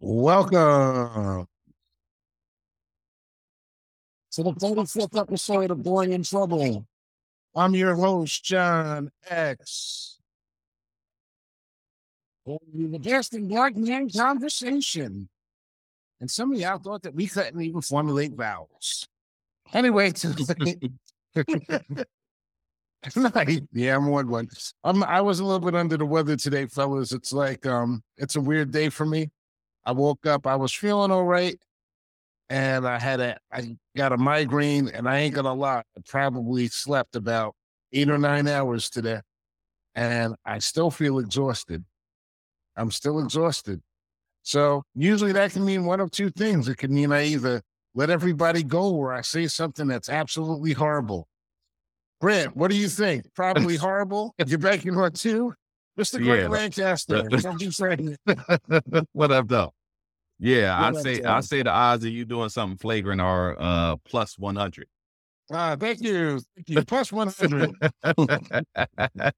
Welcome to the 35th episode of Born in Trouble. I'm your host, John X. The guest in Black Man Conversation. And some of y'all thought that we couldn't even formulate vowels. Anyway, to yeah, I'm one one. I'm I was a little bit under the weather today, fellas. It's like um it's a weird day for me. I woke up, I was feeling all right, and I had a I got a migraine, and I ain't gonna lie, I probably slept about eight or nine hours today. And I still feel exhausted. I'm still exhausted. So usually that can mean one of two things. It can mean I either let everybody go or I say something that's absolutely horrible. Brent, what do you think? Probably horrible. You're back on two? Mr. Greg yeah, Lancaster. what up, though? Yeah, I say I say the odds of you doing something flagrant are uh plus one hundred. Ah, thank you. Thank you. Plus one hundred.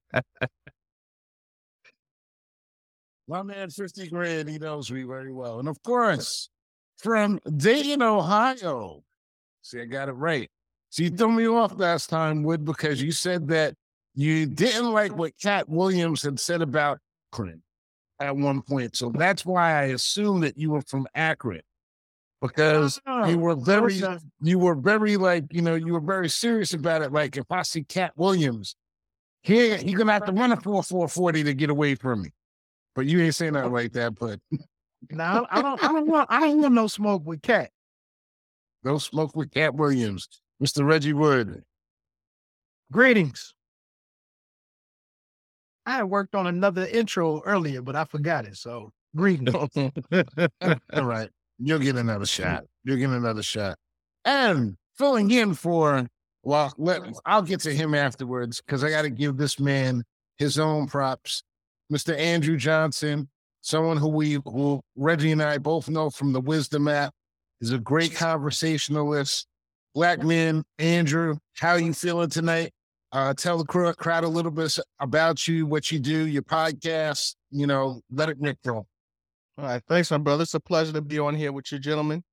My man, 50 grand, he knows me very well. And of course, from Dayton, Ohio. See, I got it right. So you threw me off last time, Wood, because you said that you didn't like what Katt Williams had said about Akron at one point. So that's why I assume that you were from Akron. Because oh, you were very, you were very like, you know, you were very serious about it. Like if I see Katt Williams, he he's gonna have to run a four four forty to get away from me. But you ain't saying that like that. But no, I don't. I don't want. I don't want no smoke with Katt. No smoke with Katt Williams. Mr. Reggie Wood. Greetings. I had worked on another intro earlier, but I forgot it. So greetings. All right. You'll get another shot. You'll get another shot. And filling in for, well, let, I'll get to him afterwards because I got to give this man his own props. Mr. Andrew Johnson, someone who we, who Reggie and I both know from the Wisdom app, is a great conversationalist Black men, Andrew, how are you feeling tonight? Uh, tell the crowd a little bit about you, what you do, your podcast. You know, let it rip All right, thanks, my brother. It's a pleasure to be on here with you, gentlemen.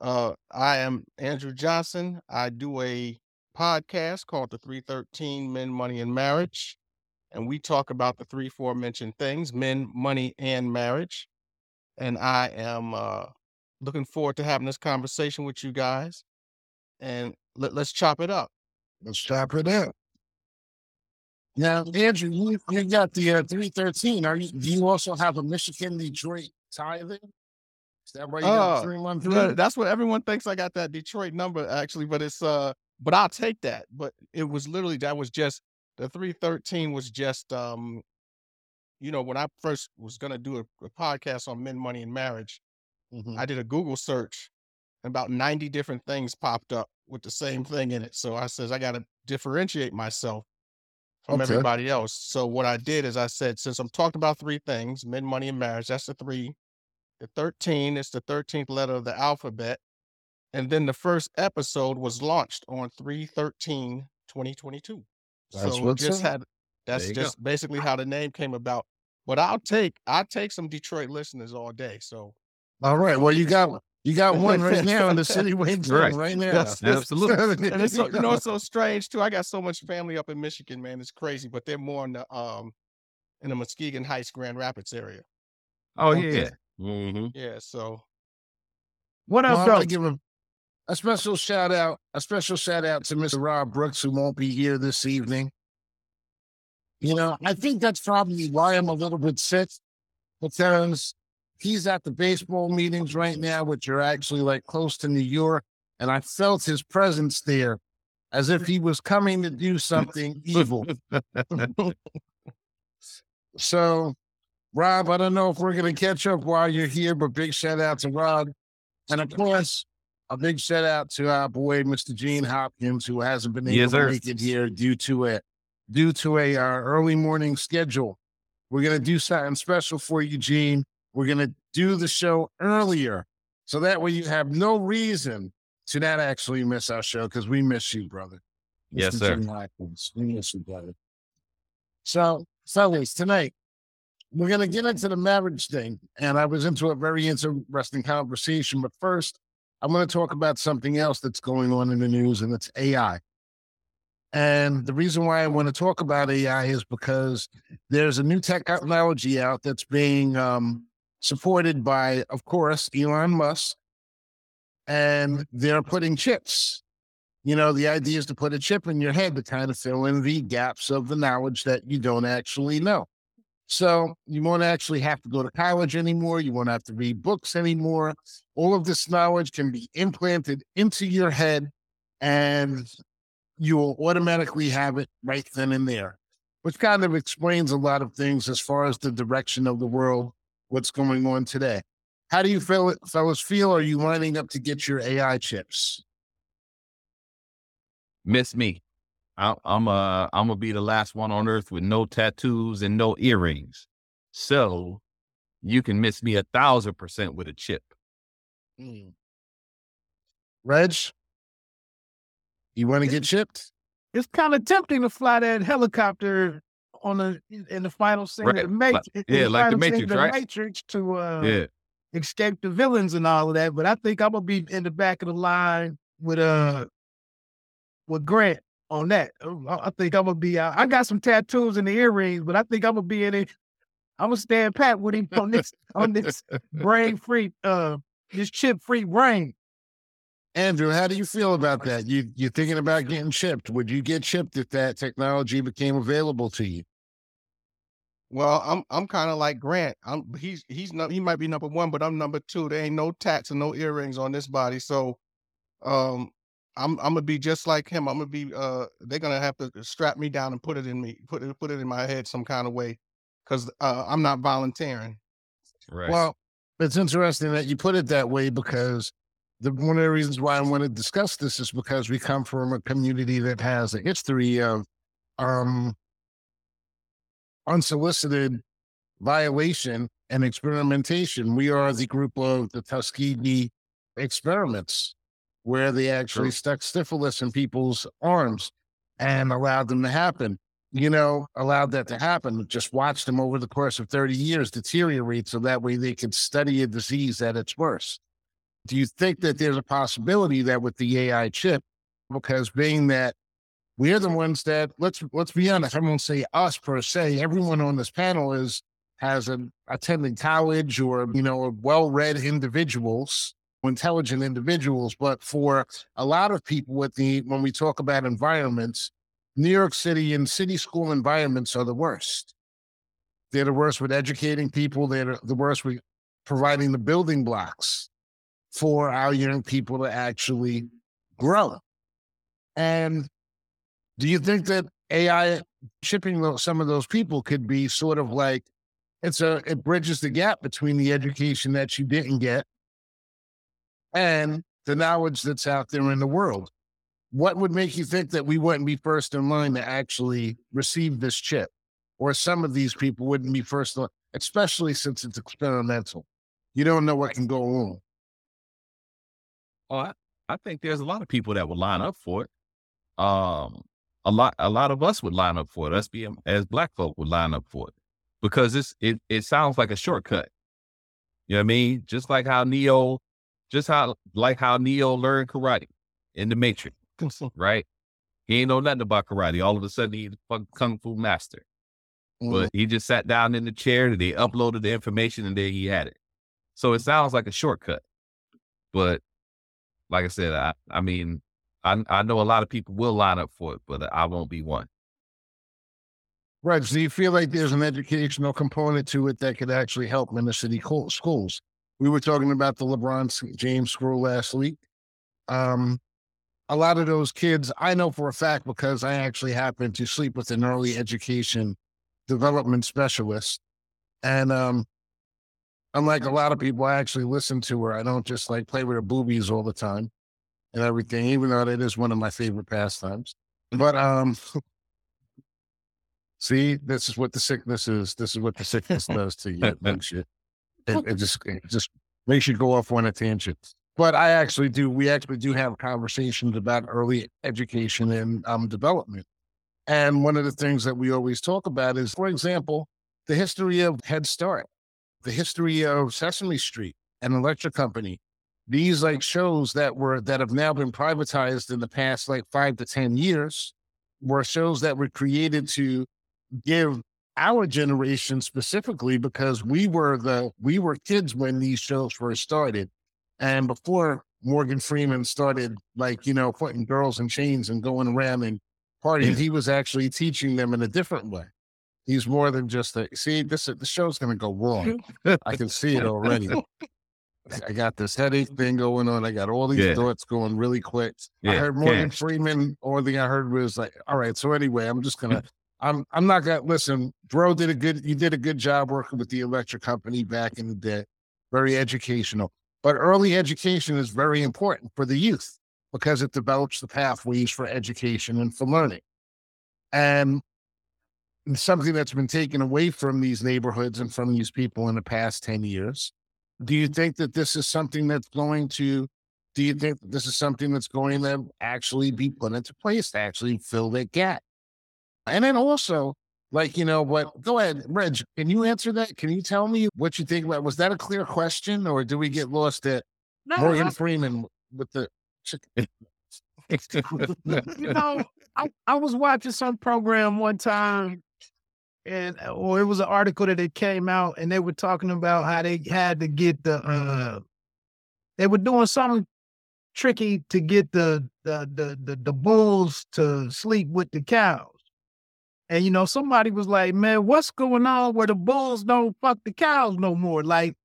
Uh, I am Andrew Johnson. I do a podcast called the 313 Men, Money, and Marriage. And we talk about the three mentioned things men, money, and marriage. And I am uh, looking forward to having this conversation with you guys and let, let's chop it up. Let's chop it up. Now, Andrew, you, you got the uh, 313. Are you, do you also have a Michigan Detroit tithing? Is that why you got uh, 313? That's what everyone thinks I got that Detroit number, actually, but it's, uh, but I'll take that. But it was literally, that was just, the 313 was just, um, you know, when I first was going to do a, a, podcast on men, money, and marriage, mm-hmm. I did a Google search and about 90 different things popped up with the same thing in it. So I says, I got to differentiate myself from okay. everybody else. So what I did is I said, since I'm talking about three things, men, money, and marriage, that's the three. The 13 is the 13th letter of the alphabet. And then the first episode was launched on 313 2022. That's so just had that's just go. basically how the name came about. But I'll take I'll take some Detroit listeners all day. So all right. Well, you got you got one right now in the city waiting right. right now. Yes, absolutely. and it's so, you know it's so strange too. I got so much family up in Michigan, man. It's crazy, but they're more in the um in the Muskegon Heights, Grand Rapids area. Oh okay. yeah, mm-hmm. yeah. So what else? Well, I give him a special shout out. A special shout out to Mr. Rob Brooks, who won't be here this evening. You know, I think that's probably why I'm a little bit sick because he's at the baseball meetings right now, which are actually like close to New York. And I felt his presence there as if he was coming to do something evil. so, Rob, I don't know if we're going to catch up while you're here, but big shout out to Rob. And of course, a big shout out to our boy, Mr. Gene Hopkins, who hasn't been able yes, to make it here due to a due to a uh, early morning schedule. We're gonna do something special for you, Gene. We're going to do the show earlier. So that way you have no reason to not actually miss our show because we miss you, brother. Yes, sir. We miss you, brother. So, fellas, tonight we're going to get into the marriage thing. And I was into a very interesting conversation. But first, I'm going to talk about something else that's going on in the news, and it's AI. And the reason why I want to talk about AI is because there's a new technology out that's being um, supported by, of course, Elon Musk, and they're putting chips. You know, the idea is to put a chip in your head to kind of fill in the gaps of the knowledge that you don't actually know. So you won't actually have to go to college anymore. You won't have to read books anymore. All of this knowledge can be implanted into your head and you will automatically have it right then and there, which kind of explains a lot of things as far as the direction of the world, what's going on today. How do you feel, fellas feel? Are you lining up to get your AI chips? Miss me. I, I'm uh I'm gonna be the last one on earth with no tattoos and no earrings. So you can miss me a thousand percent with a chip. Mm. Reg, you want to get chipped? It's kind of tempting to fly that helicopter on the in the final scene right. of the Matrix. Like, yeah, the like the Matrix, right? The Matrix to uh, yeah. escape the villains and all of that. But I think I'm gonna be in the back of the line with uh with Grant on that. Oh, I think I'm gonna be. Uh, I got some tattoos and the earrings, but I think I'm gonna be in it. I'm gonna stand pat with him on this on this brain free, uh, this chip free brain. Andrew, how do you feel about that? You you thinking about getting chipped? Would you get chipped if that technology became available to you? Well, I'm I'm kind of like Grant. I'm he's he's not he might be number one, but I'm number two. There ain't no tats and no earrings on this body, so um I'm I'm gonna be just like him. I'm gonna be uh they're gonna have to strap me down and put it in me, put it put it in my head some kind of way, because uh, I'm not volunteering. Right. Well, it's interesting that you put it that way because the one of the reasons why I want to discuss this is because we come from a community that has a history of um unsolicited violation and experimentation. We are the group of the Tuskegee experiments where they actually stuck syphilis in people's arms and allowed them to happen. You know, allowed that to happen. Just watched them over the course of 30 years deteriorate so that way they could study a disease at its worst. Do you think that there's a possibility that with the AI chip, because being that we're the ones that let's let's be honest, I won't say us per se, everyone on this panel is has an attending college or you know well-read individuals intelligent individuals. But for a lot of people with the, when we talk about environments, New York City and city school environments are the worst. They're the worst with educating people. They're the worst with providing the building blocks for our young people to actually mm-hmm. grow. And do you think that AI shipping some of those people could be sort of like it's a it bridges the gap between the education that you didn't get and the knowledge that's out there in the world. What would make you think that we wouldn't be first in line to actually receive this chip? Or some of these people wouldn't be first, in line, especially since it's experimental. You don't know what can go wrong. Oh, I, I think there's a lot of people that would line up for it. Um, a lot, a lot of us would line up for it. Us being as black folk would line up for it because it's it it sounds like a shortcut. You know what I mean? Just like how Neo just how like how Neo learned karate in the Matrix, right? He ain't know nothing about karate. All of a sudden, he's a kung fu master. Mm-hmm. But he just sat down in the chair. And they uploaded the information, and there he had it. So it sounds like a shortcut, but like I said, I I mean, I I know a lot of people will line up for it, but I won't be one. Right. So you feel like there's an educational component to it that could actually help in the city schools? We were talking about the LeBron James school last week. Um, a lot of those kids, I know for a fact because I actually happened to sleep with an early education development specialist. And um, unlike a lot of people, I actually listen to her. I don't just like play with her boobies all the time and everything, even though that is one of my favorite pastimes. But um, see, this is what the sickness is. This is what the sickness does to you. shit. It, it just it just makes you go off on a tangent. But I actually do. We actually do have conversations about early education and um, development. And one of the things that we always talk about is, for example, the history of Head Start, the history of Sesame Street and Electric Company. These like shows that were that have now been privatized in the past like five to ten years were shows that were created to give our generation specifically because we were the we were kids when these shows first started. And before morgan freeman started like you know putting girls in chains and going around and partying he was actually teaching them in a different way he's more than just a see this the show's going to go wrong i can see it already I got this headache thing going on. I got all these Yeah. thoughts going really quick. I heard Morgan cash. Freeman. Only thing I heard was like, all right. So anyway, I'm just gonna. I'm. I'm not gonna listen. Bro did a good. You did a good job working with the electric company back in the day. Very educational. But early education is very important for the youth because it develops the pathways for education and for learning. And it's something that's been taken away from these neighborhoods and from these people in the past 10 years. Do you mm-hmm. think that this is something that's going to, do you think this is something that's going to actually be put into place to actually fill that gap? And then also, like, you know, what, go ahead, Reg, can you answer that? Can you tell me what you think about, was that a clear question or do we get lost at Morgan Freeman with the chicken? you know, I, I was watching some program one time, and or it was an article that it came out, and they were talking about how they had to get the uh, they were doing something tricky to get the the the the, the bulls to sleep with the cows. And you know, somebody was like, "Man, what's going on where the bulls don't fuck the cows no more? Like,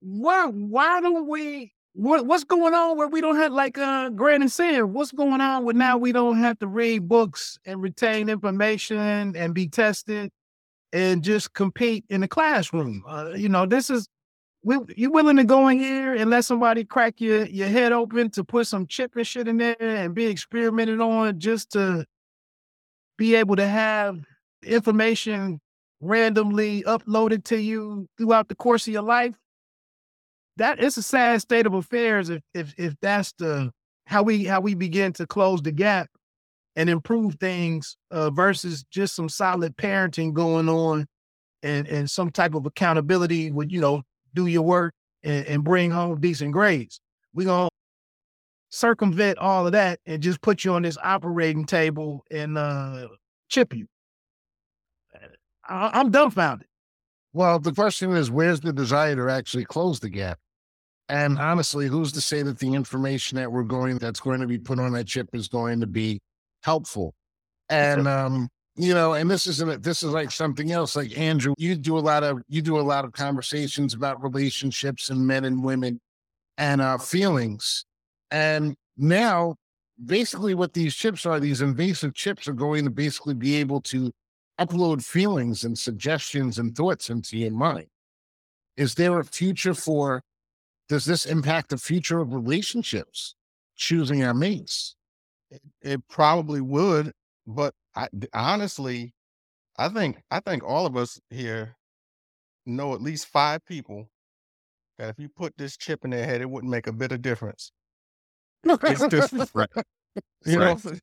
why why don't we what what's going on where we don't have like uh and Sam? What's going on with now we don't have to read books and retain information and be tested and just compete in the classroom? Uh, you know, this is we, you willing to go in here and let somebody crack your your head open to put some chip and shit in there and be experimented on just to be able to have information randomly uploaded to you throughout the course of your life? that it's a sad state of affairs if if if that's the how we how we begin to close the gap and improve things uh, versus just some solid parenting going on and and some type of accountability would you know do your work and, and bring home decent grades. We're gonna circumvent all of that and just put you on this operating table and uh chip you. I, i'm dumbfounded. Well, the question is, where's the desire to actually close the gap? And honestly, who's to say that the information that we're going that's going to be put on that chip is going to be helpful? And um, you know, and this isn't this is like something else. Like Andrew, you do a lot of you do a lot of conversations about relationships and men and women and uh feelings. And now basically what these chips are, these invasive chips are going to basically be able to upload feelings and suggestions and thoughts into your mind. Is there a future for, does this impact the future of relationships, choosing our mates? It, it probably would, but I honestly, I think I think all of us here know at least five people that if you put this chip in their head, it wouldn't make a bit of difference. It's just Right. you know, Right.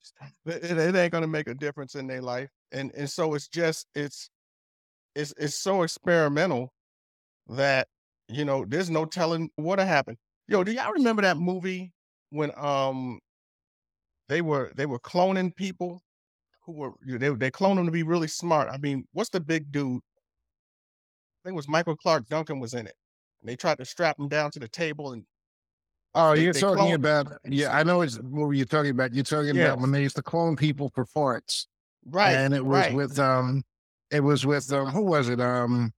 it, it ain't gonna make a difference in their life, and and so it's just it's it's it's so experimental that you know there's no telling what'll happen. Yo, do y'all remember that movie when um they were they were cloning people who were they they cloned them to be really smart. I mean, what's the big dude? I think it was Michael Clarke Duncan was in it. And they tried to strap him down to the table and Oh, They- you're they talking about, yeah, I know it's what were you talking about. You're talking Yes. about when they used to clone people for farts. right And it was right. with, um, it was with, um, who was it? Um,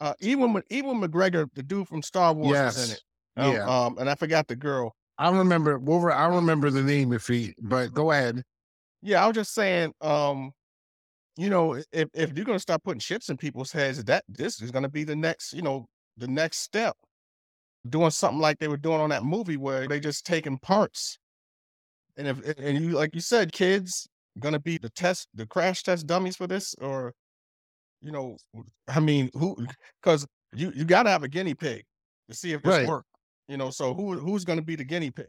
uh even with Ewan McGregor, the dude from Star Wars was in it. Um, Yeah. um, and I forgot the girl. I remember, Wolver, I remember the name if he, but go ahead. Yeah, I was just saying, um, you know, if if you're gonna start putting chips in people's heads, that this is gonna be the next, you know, the next step. Doing something like they were doing on that movie where they just taking parts. And if and you like you said, kids gonna be the test, the crash test dummies for this, or you know, I mean, who? Because you you got to have a guinea pig to see if this Right. works. You know, so who who's gonna be the guinea pig?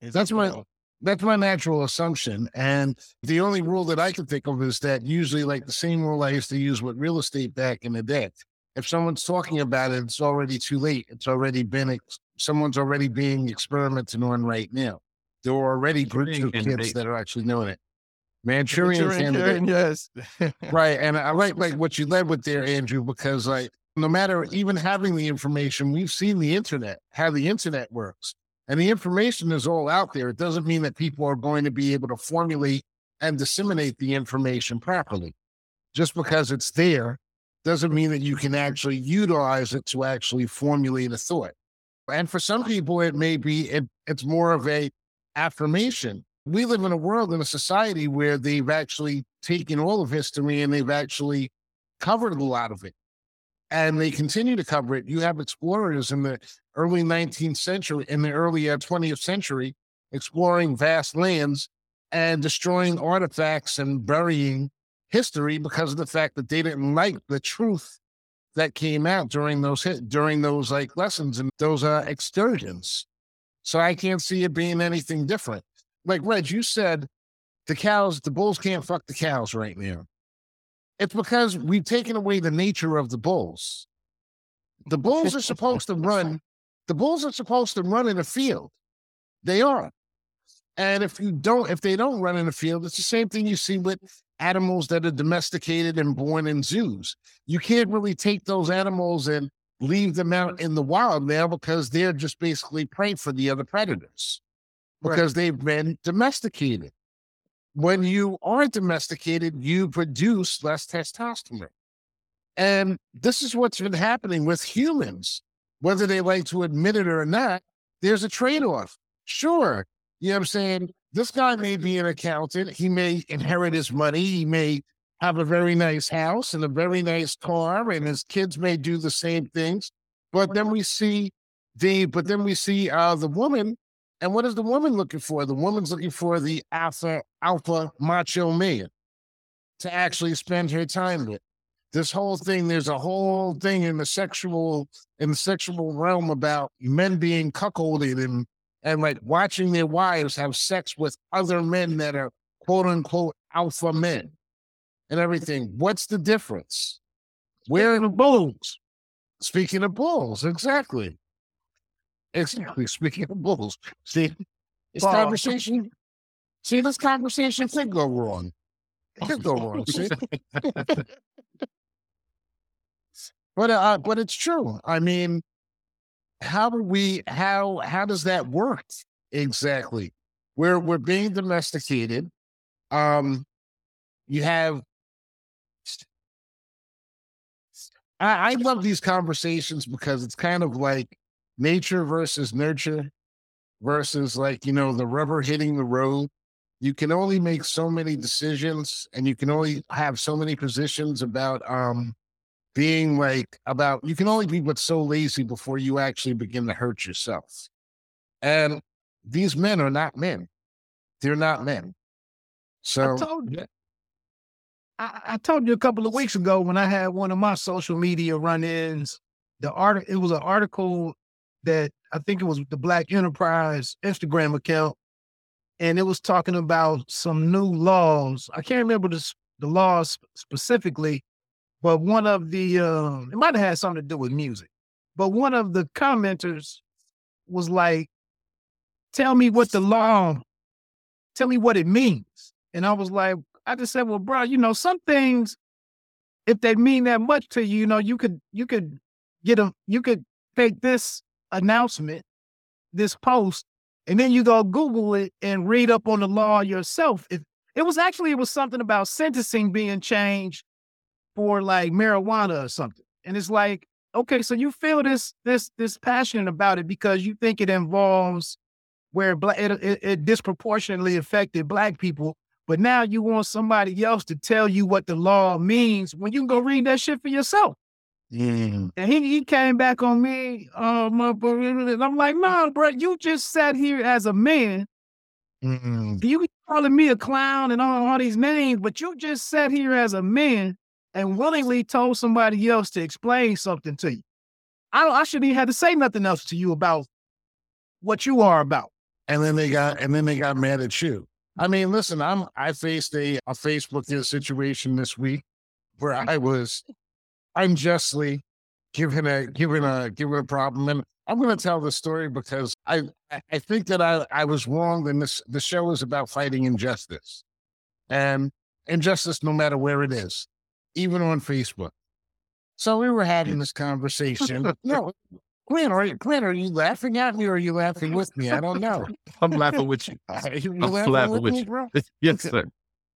Is That's my- know, That's my natural assumption. And the only rule that I can think of is that usually, like the same rule I used to use with real estate back in the day. If someone's talking about it, it's already too late. It's already been, ex- someone's already being experimented on right now. There are already groups of kids that are actually doing it. Manchurian, Manchurian candidate. yes. right. And I like like what you led with there, Andrew, because like no matter even having the information, we've seen the internet, how the internet works. And the information is all out there. It doesn't mean that people are going to be able to formulate and disseminate the information properly. Just because it's there doesn't mean that you can actually utilize it to actually formulate a thought. And for some people, it may be it, it's more of a affirmation. We live in a world in a society where they've actually taken all of history and they've actually covered a lot of it and they continue to cover it. You have explorers in the early 19th century, in the early uh, 20th century, exploring vast lands and destroying artifacts and burying history because of the fact that they didn't like the truth that came out during those during those like lessons and those uh, excursions. So I can't see it being anything different. Like Reg, you said the cows, the bulls can't fuck the cows right now. It's because we've taken away the nature of the bulls. The bulls are supposed to run. The bulls are supposed to run in a field. They are. And if you don't, if they don't run in the field, it's the same thing you see with animals that are domesticated and born in zoos. You can't really take those animals and leave them out in the wild now because they're just basically prey for the other predators because right. they've been domesticated when you are domesticated, you produce less testosterone. And this is what's been happening with humans, whether they like to admit it or not. There's a trade off. Sure. You know what I'm saying? This guy may be an accountant. He may inherit his money. He may have a very nice house and a very nice car, and his kids may do the same things. But then we see the, but then we see uh, the woman and what is the woman looking for? The woman's looking for the alpha, alpha macho man to actually spend her time with. This whole thing, there's a whole thing in the sexual, in the sexual realm about men being cuckolded and and like watching their wives have sex with other men that are quote unquote alpha men and everything. What's the difference? Where are the bulls? Speaking of bulls, exactly. Exactly. Speaking of bulls, see, this conversation, see, this conversation could go wrong. It could go wrong. See, but uh, but it's true. I mean, how do we? How how does that work exactly? We're we're being domesticated. Um, you have I, I, love these conversations because it's kind of like nature versus nurture versus like, you know, the rubber hitting the road. You can only make so many decisions and you can only have so many positions about um being like about you can only be but so lazy before you actually begin to hurt yourself. And these men are not men. They're not men. So I told you. I, I told you a couple of weeks ago when I had one of my social media run-ins. The art it was an article that I think it was the Black Enterprise Instagram account, and it was talking about some new laws. I can't remember the the laws specifically, but one of the um, it might have had something to do with music. But one of the commenters was like, "Tell me what the law, tell me what it means." And I was like, I just said, "Well, bro, you know, some things, if they mean that much to you, you know, you could you could get them, you could take this announcement, this post, and then you go Google it and read up on the law yourself. It, it was actually it was something about sentencing being changed for like marijuana or something. And it's like, okay, so you feel this this this passionate about it because you think it involves where black it, it, it disproportionately affected black people. But now you want somebody else to tell you what the law means when you can go read that shit for yourself. Mm. And he, he came back on me, um, and I'm like, no, bro, you just sat here as a man. Mm-mm. You calling me a clown and all, all these names, but you just sat here as a man and willingly told somebody else to explain something to you. I, don't, I shouldn't even have to say nothing else to you about what you are about. and then they got and then they got mad at you. I mean, listen, I'm I faced a a Facebook situation this week where I was unjustly given a given a given a problem, and I'm going to tell the story because I I think that I I was wrong. And this the show is about fighting injustice, and injustice no matter where it is, even on Facebook. So we were having this conversation. no, Glenn, are you, Glenn, are you laughing at me or are you laughing with me? I don't know. I'm laughing with you. You I'm laughing, laughing with, with you. bro? yes, sir.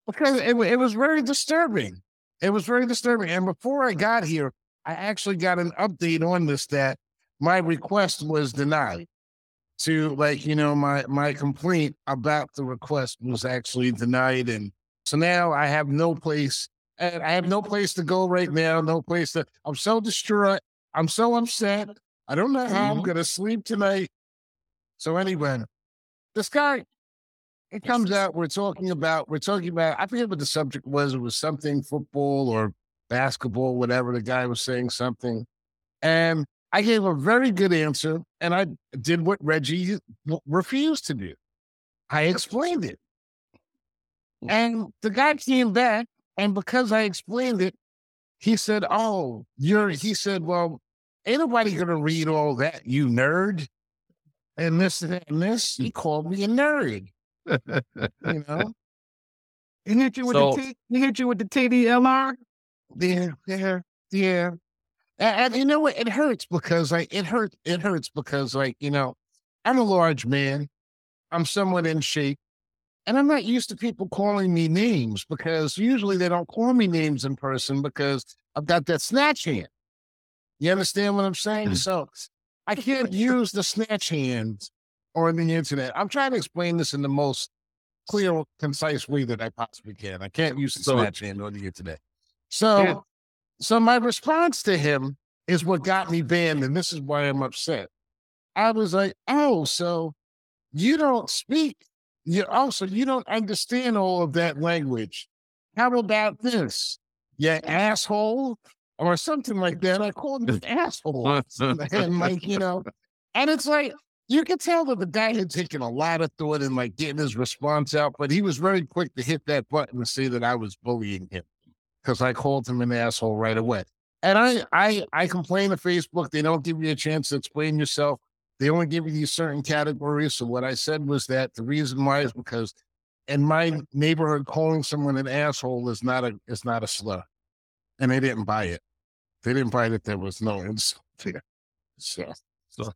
Because it, it was very disturbing. It was very disturbing. And before I got here, I actually got an update on this that my request was denied. To like, you know, my my complaint about the request was actually denied. And so now I have no place and I have no place to go right now, no place to I'm so distraught. I'm so upset. I don't know how I'm mm-hmm. gonna sleep tonight. So anyway, this guy, it comes out, we're talking about, we're talking about, I forget what the subject was. It was something football or basketball, whatever. The guy was saying something. And I gave a very good answer. And I did what Reggie refused to do. I explained it. Hmm. And the guy came back. And because I explained it, he said, Oh, you're, he said, Well, ain't nobody going to read all that, you nerd. And this and this. He called me a nerd, you know? He hit you with So- the T, he hit you with the TDLR. Yeah, yeah, yeah. And, and you know what? It hurts because like it hurt. It hurts because like you know, I'm a large man. I'm somewhat in shape, and I'm not used to people calling me names because usually they don't call me names in person because I've got that snatch hand. You understand what I'm saying? Mm. So I can't use the snatch hand on the internet. I'm trying to explain this in the most clear, concise way that I possibly can. I can't use the So- snatch hand on the internet. So, Yeah. so my response to him is what got me banned, and this is why I'm upset. I was like, "Oh, so you don't speak? You also you don't understand all of that language? How about this? You asshole." Or something like that. I called him an asshole. and like, you know, and it's like you could tell that the guy had taken a lot of thought in like getting his response out, but he was very quick to hit that button and say that I was bullying him because I called him an asshole right away. And I, I, I complain to Facebook. They don't give you a chance to explain yourself. They only give you these certain categories. So what I said was that the reason why is because in my neighborhood, calling someone an asshole is not a is not a slur, and they didn't buy it. They didn't buy that there was no insult there. So So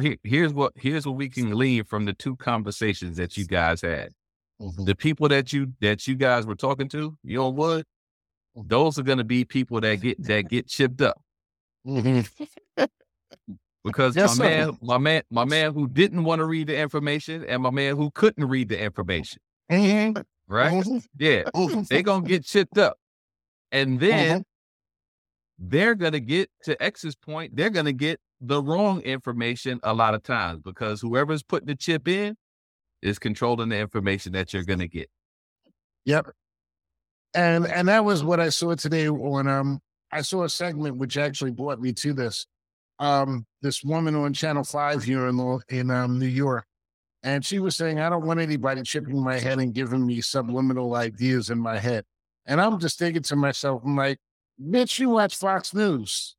he, here's what here's what we can glean from the two conversations that you guys had. mhm. The people that you that you guys were talking to, you know what? Those are gonna be people that get that get chipped up Mhm. because Yes, my sir. man, my man, my man who didn't want to read the information and my man who couldn't read the information, Mhm. right? Mhm. Yeah, Mhm. they gonna get chipped up, and then they're gonna get to X's point. They're gonna get the wrong information a lot of times because whoever's putting the chip in is controlling the information that you're gonna get. Yep. And and that was what I saw today on um I saw a segment which actually brought me to this. Um this woman on channel five here in in um New York. And she was saying, I don't want anybody chipping my head and giving me subliminal ideas in my head. And I'm just thinking to myself, I'm like, bitch, you watch Fox News.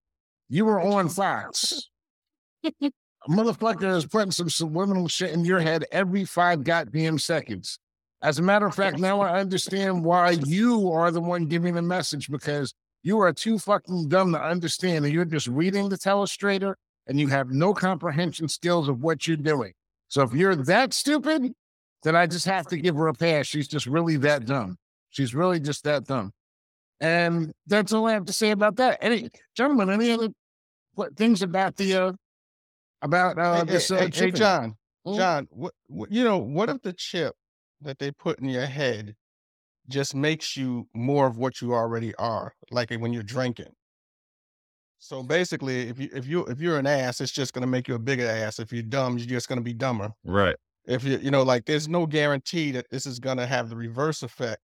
You were on Fox. A motherfucker is putting some subliminal shit in your head every five goddamn seconds. As a matter of fact, now I understand why you are the one giving the message because you are too fucking dumb to understand and you're just reading the telestrator and you have no comprehension skills of what you're doing. So if you're that stupid, then I just have to give her a pass. She's just really that dumb. She's really just that dumb. And that's all I have to say about that. Any gentlemen, any other what, things about the uh about uh Hey, this hey, uh, hey, hey. John, Mm. John, what, what you know? What if the chip that they put in your head just makes you more of what you already are, like when you're drinking? So basically, if you if you if you're an ass, it's just gonna make you a bigger ass. If you're dumb, you're just gonna be dumber. Right. If you you know, like there's no guarantee that this is gonna have the reverse effect,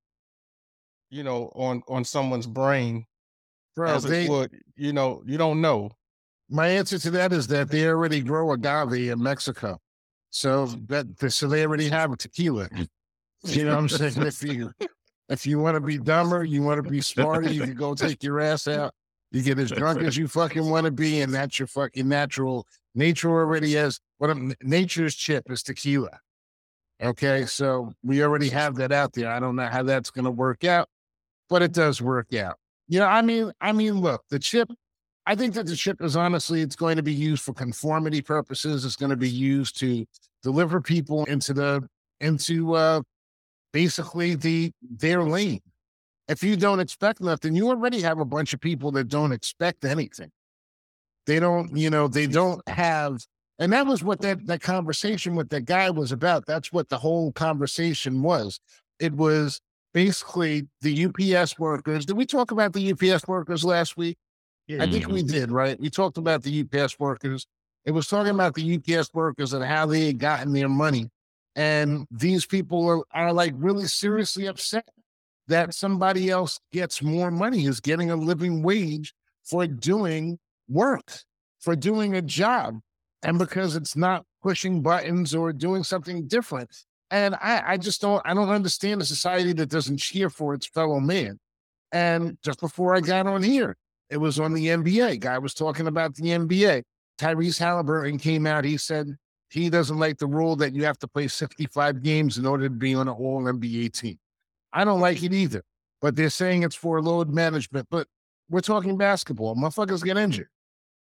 you know, on on someone's brain Bro, as they, it would. You know, you don't know. My answer to that is that they already grow agave in Mexico. So that so they already have tequila. You know what I'm saying? If you if you want to be dumber, you want to be smarter, you can go take your ass out. You get as drunk as you fucking want to be, and that's your fucking natural nature already has what I'm, nature's chip is tequila. Okay, so we already have that out there. I don't know how that's going to work out, but it does work out. You know, I mean, I mean, look, the chip. I think that the chip is honestly, it's going to be used for conformity purposes. It's going to be used to deliver people into the into uh basically the their lane. If you don't expect nothing, you already have a bunch of people that don't expect anything. They don't, you know, they don't have and that was what that, that conversation with that guy was about. That's what the whole conversation was. It was basically the UPS workers. Did we talk about the UPS workers last week? Yeah. I think mm-hmm. we did, right? We talked about the UPS workers. It was talking about the UPS workers and how they had gotten their money. And these people are, are like really seriously upset that somebody else gets more money, is getting a living wage for doing work, for doing a job and because it's not pushing buttons or doing something different. And I, I just don't, I don't understand a society that doesn't cheer for its fellow man. And just before I got on here, it was on the NBA. Guy was talking about the NBA. Tyrese Halliburton came out. He said he doesn't like the rule that you have to play 65 games in order to be on an all NBA team. I don't like it either, but they're saying it's for load management. But we're talking basketball. Motherfuckers get injured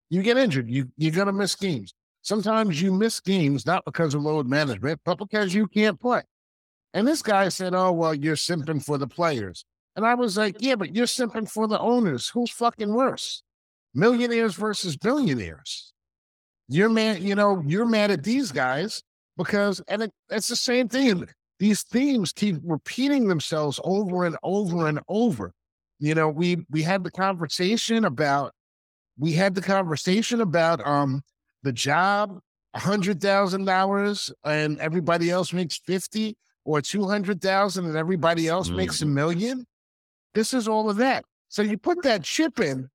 you get injured. You you're gonna miss games. Sometimes you miss games not because of load management, but because you can't play. And this guy said, "Oh well, you're simping for the players." And I was like, "Yeah, but you're simping for the owners. Who's fucking worse? Millionaires versus billionaires. You're mad. You know, you're mad at these guys because, and it, it's the same thing. These themes keep repeating themselves over and over and over. You know, we we had the conversation about we had the conversation about um the job, a hundred thousand dollars, and everybody else makes fifty, or two hundred thousand, and everybody else mm-hmm. makes a mm-hmm. million. This is all of that. So you put that chip in,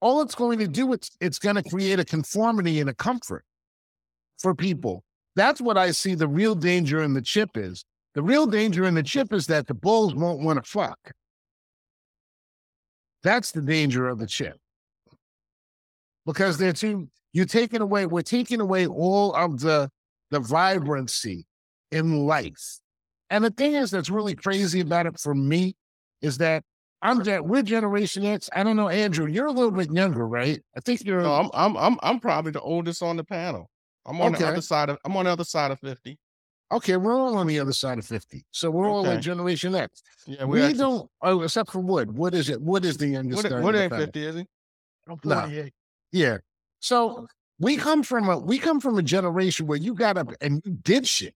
all it's going to do it's it's going to create a conformity and a comfort for people. That's what I see the real danger in the chip is. The real danger in the chip is that the bulls won't want to fuck. That's the danger of the chip because they're too you're taking away we're taking away all of the the vibrancy in life and the thing is that's really crazy about it for me is that i'm that we're generation x i don't know andrew you're a little bit younger right i think you're no, I'm, I'm i'm i'm probably the oldest on the panel i'm on okay. the other side of i'm on the other side of 50 Okay, we're all on the other side of 50. So we're all okay. like Generation X. Yeah, we actually... don't, oh, except for Wood. What is it? What is the youngest? Wood, Wood ain't 50, is he? I'm 48. No. Yeah. So we come from a we come from a generation where you got up and you did shit.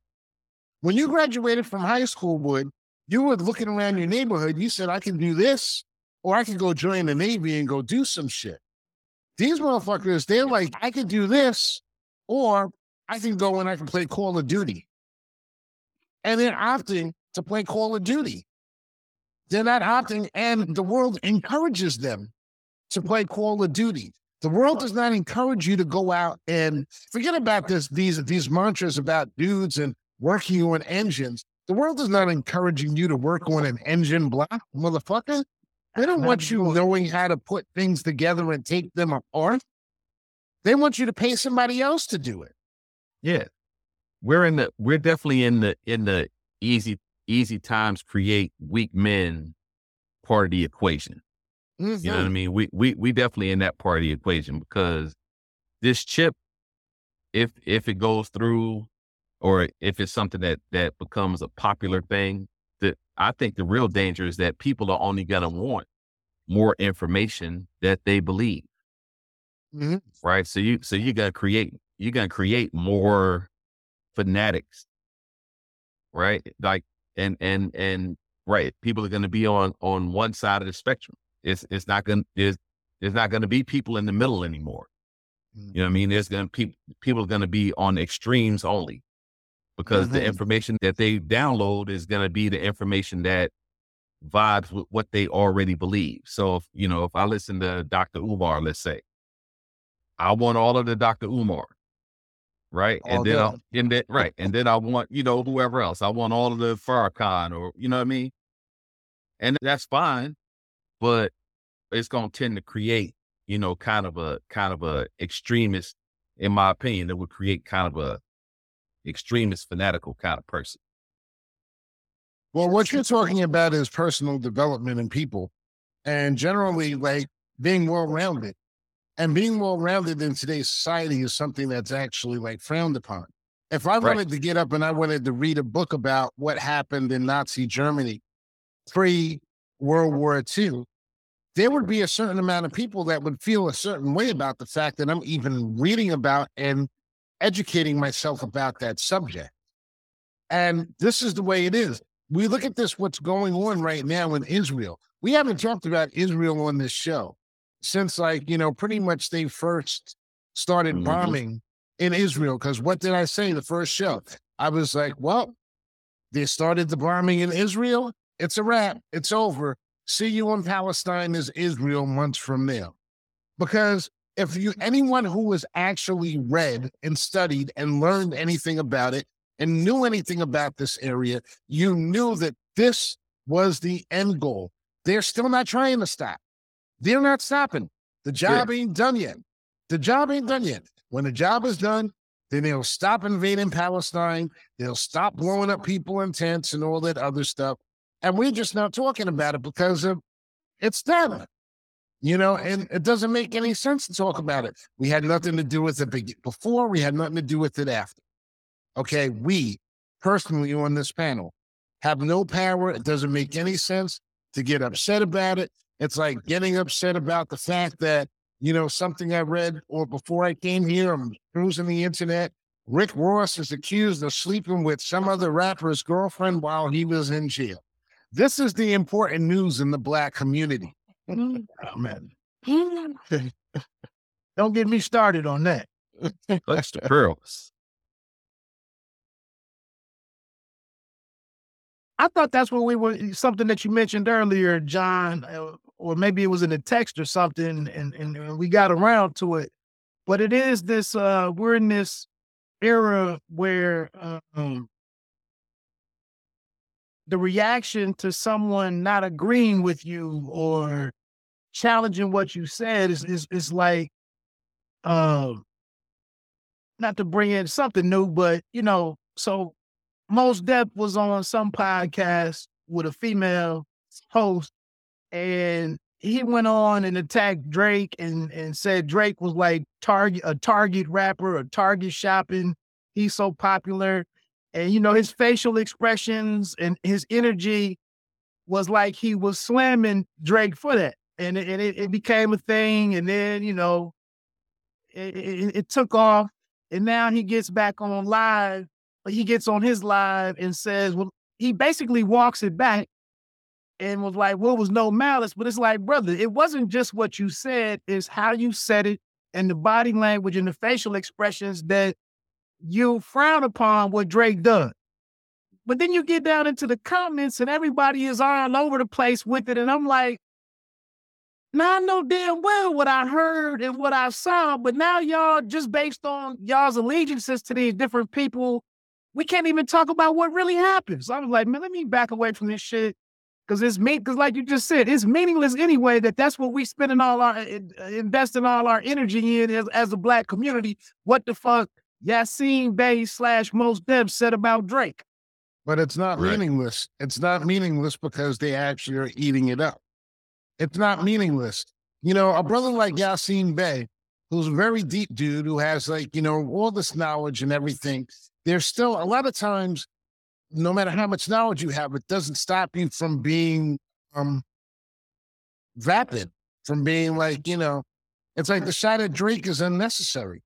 When you graduated from high school, Wood, you were looking around your neighborhood. You said, I can do this, or I can go join the Navy and go do some shit. These motherfuckers, they're like, I can do this, or I can go and I can play Call of Duty. And they're opting to play Call of Duty. They're not opting, and the world encourages them to play Call of Duty. The world does not encourage you to go out and forget about this, these, these mantras about dudes and working on engines. The world is not encouraging you to work on an engine block, motherfucker. They don't want you knowing how to put things together and take them apart. They want you to pay somebody else to do it. Yeah. We're in the we're definitely in the in the easy easy times create weak men part of the equation. Mm-hmm. You know what I mm-hmm. mean? We we we definitely in that part of the equation because this chip, if if it goes through, or if it's something that that becomes a popular thing, that I think the real danger is that people are only gonna want more information that they believe. Mm-hmm. Right. So you so you gotta create you're gonna create more fanatics. Right. Like and and and right. People are gonna be on on one side of the spectrum. It's it's not gonna there's there's not gonna be people in the middle anymore. Mm-hmm. You know what I mean? There's gonna pe- people are gonna be on extremes only because mm-hmm. the information that they download is gonna be the information that vibes with what they already believe. So if you know, if I listen to Dr. Umar, let's say, I want all of the Dr. Umar, right? All and then I, and then right, and then I want you know whoever else. I want all of the Farrakhan or you know what I mean, and that's fine, but it's gonna tend to create you know kind of a kind of a extremist, in my opinion, that would create kind of a extremist fanatical kind of person. Well, what you're talking about is personal development in people and generally like being well rounded. And being well rounded in today's society is something that's actually like frowned upon. If I Right. wanted to get up and I wanted to read a book about what happened in Nazi Germany pre World War II, there would be a certain amount of people that would feel a certain way about the fact that I'm even reading about and educating myself about that subject. And this is the way it is. We look at this, what's going on right now in Israel. We haven't talked about Israel on this show since, like, you know, pretty much they first started Mhm. bombing in Israel. Because what did I say the first show? I was like, well, they started the bombing in Israel. It's a wrap. It's over. See you in Palestine is Israel months from now. Because if you anyone who has actually read and studied and learned anything about it and knew anything about this area, you knew that this was the end goal. They're still not trying to stop. They're not stopping. The job ain't done yet. The job ain't done yet. When the job is done, then they'll stop invading Palestine. They'll stop blowing up people in tents and all that other stuff. And we're just not talking about it because of it's them. You know, and it doesn't make any sense to talk about it. We had nothing to do with it be- before, we had nothing to do with it after. Okay, we personally on this panel have no power. It doesn't make any sense to get upset about it. It's like getting upset about the fact that, you know, something I read or before I came here, I'm cruising the internet. Rick Ross is accused of sleeping with some other rapper's girlfriend while he was in jail. This is the important news in the black community. Oh, man. Don't get me started on that. That's the pearls. I thought that's what we were something that you mentioned earlier, John, uh, or maybe it was in the text or something, and, and we got around to it. But it is this uh we're in this era where um the reaction to someone not agreeing with you or challenging what you said is is, is like um not to bring in something new, but you know, so Mos Def was on some podcast with a female host, and he went on and attacked Drake and and said Drake was like target a target rapper, a target shopping. He's so popular, and you know his facial expressions and his energy was like he was slamming Drake for that, and it, and it, it became a thing. And then you know it, it, it took off, and now he gets back on live uh, he gets on his live and says, well, he basically walks it back and was like, well, it was no malice. But it's like, brother, it wasn't just what you said, it's how you said it and the body language and the facial expressions that you frown upon what Drake does. But then you get down into the comments and everybody is all over the place with it. And I'm like, now I know damn well what I heard and what I saw, but now y'all just based on y'all's allegiances to these different people we can't even talk about what really happened. So I was like, man, let me back away from this shit because it's me. Because like you just said, it's meaningless anyway. That that's what we spending all our investing all our energy in as, as a black community. What the fuck, Yasiin Bey slash Mos Def said about Drake? But it's not Right. meaningless. It's not meaningless because they actually are eating it up. It's not meaningless. You know, a brother like Yasiin Bey, who's a very deep dude who has like, you know, all this knowledge and everything, there's still a lot of times, no matter how much knowledge you have, it doesn't stop you from being um vapid, from being like, you know, it's like the shot at Drake is unnecessary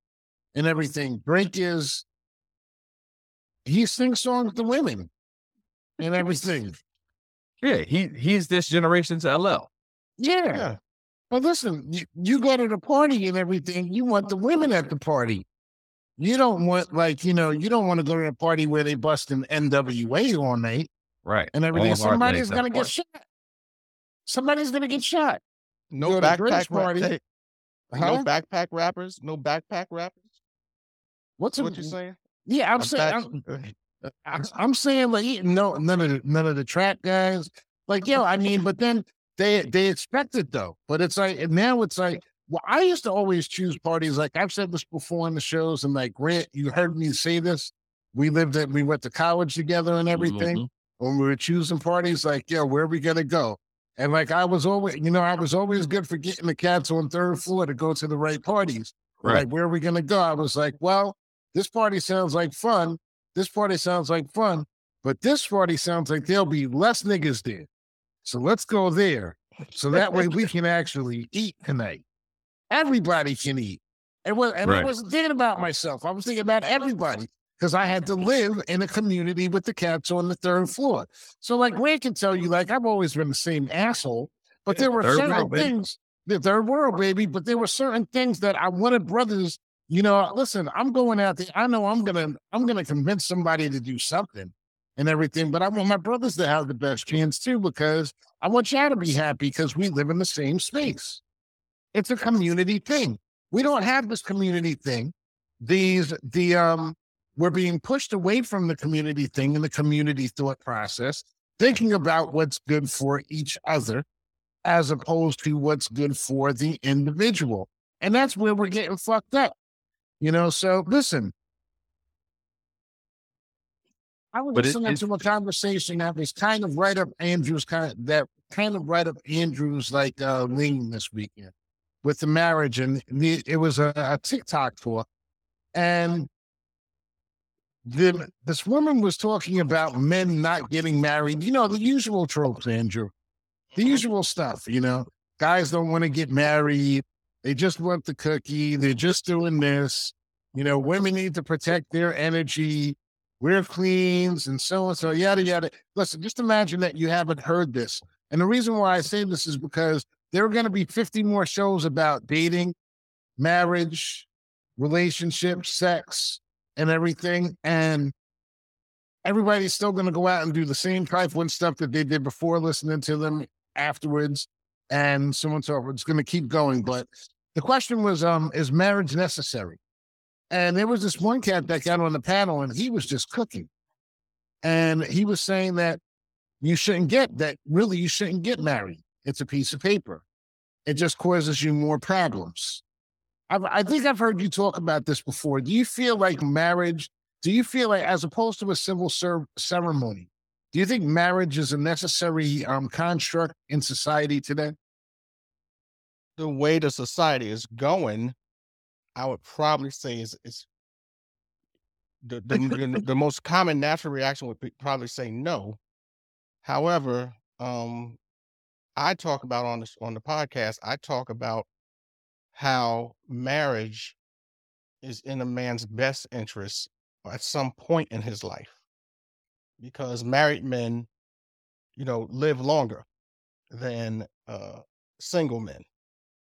and everything. Drake is he sings songs to women and everything. Yeah, he he's this generation's LL. Yeah. Yeah. But listen, you, you go to the party and everything, you want the women at the party. You don't want like, you know, you don't want to go to a party where they bust an NWA all night Right. and everything. All of our Somebody's gonna get parts. shot. Somebody's gonna get shot. No Go backpack rap- party. hey, Huh? No backpack rappers. No backpack rappers. What's what you saying? Yeah, I'm, I'm saying. I'm, I'm, saying like no, none of the, none of the trap guys. Like, yo, I mean, but then they they expect it though. But it's like now it's like well, I used to always choose parties. Like I've said this before in the shows, and like Grant, you heard me say this. We lived at we went to college together and everything. Mm-hmm. When we were choosing parties, like, yo, where are we gonna go? And like I was always, you know, I was always good for getting the cats on third floor to go to the right parties. Right. Like, where are we gonna go? I was like, well, this party sounds like fun. This party sounds like fun, but this party sounds like there'll be less niggas there. So let's go there. So that way we can actually eat tonight. Everybody can eat. And, was, and right. I wasn't thinking about myself. I was thinking about everybody because I had to live in a community with the cats on the third floor. So, like Ray can tell you, like I've always been the same asshole, but there were third certain world, things, baby. the third world, baby. But there were certain things that I wanted brothers. You know, listen, I'm going out there. I know I'm gonna, I'm gonna convince somebody to do something and everything. But I want my brothers to have the best chance too, because I want y'all to be happy because we live in the same space. It's a community thing. We don't have this community thing. These the um we're being pushed away from the community thing and the community thought process, thinking about what's good for each other as opposed to what's good for the individual. And that's where we're getting fucked up. You know, so listen, I was but listening it, to a conversation that was kind of right up Andrew's kind of that kind of right up Andrew's like uh lean this weekend with the marriage, and the, it was a, a TikTok tour, and the this woman was talking about men not getting married. You know the usual tropes, Andrew, the usual stuff. You know, guys don't want to get married; they just want the cookie. They're just doing this. You know, women need to protect their energy we're queens and so and so, yada, yada. Listen, just imagine that you haven't heard this. And the reason why I say this is because there are going to be 50 more shows about dating, marriage, relationships, sex, and everything. And everybody's still going to go out and do the same type of stuff that they did before listening to them afterwards and so on and so forth. It's going to keep going. But the question was, um, is marriage necessary? And there was this one cat that got on the panel and he was just cooking. And he was saying that you shouldn't get that, really, you shouldn't get married. It's a piece of paper. It just causes you more problems. I've, I think I've heard you talk about this before. Do you feel like marriage, do you feel like, as opposed to a civil ser- ceremony, do you think marriage is a necessary um, construct in society today? The way the society is going, I would probably say is is the the, the, the most common natural reaction would be probably say no. However, um, I talk about on this on the podcast. I talk about how marriage is in a man's best interest at some point in his life, because married men, you know, live longer than uh, single men.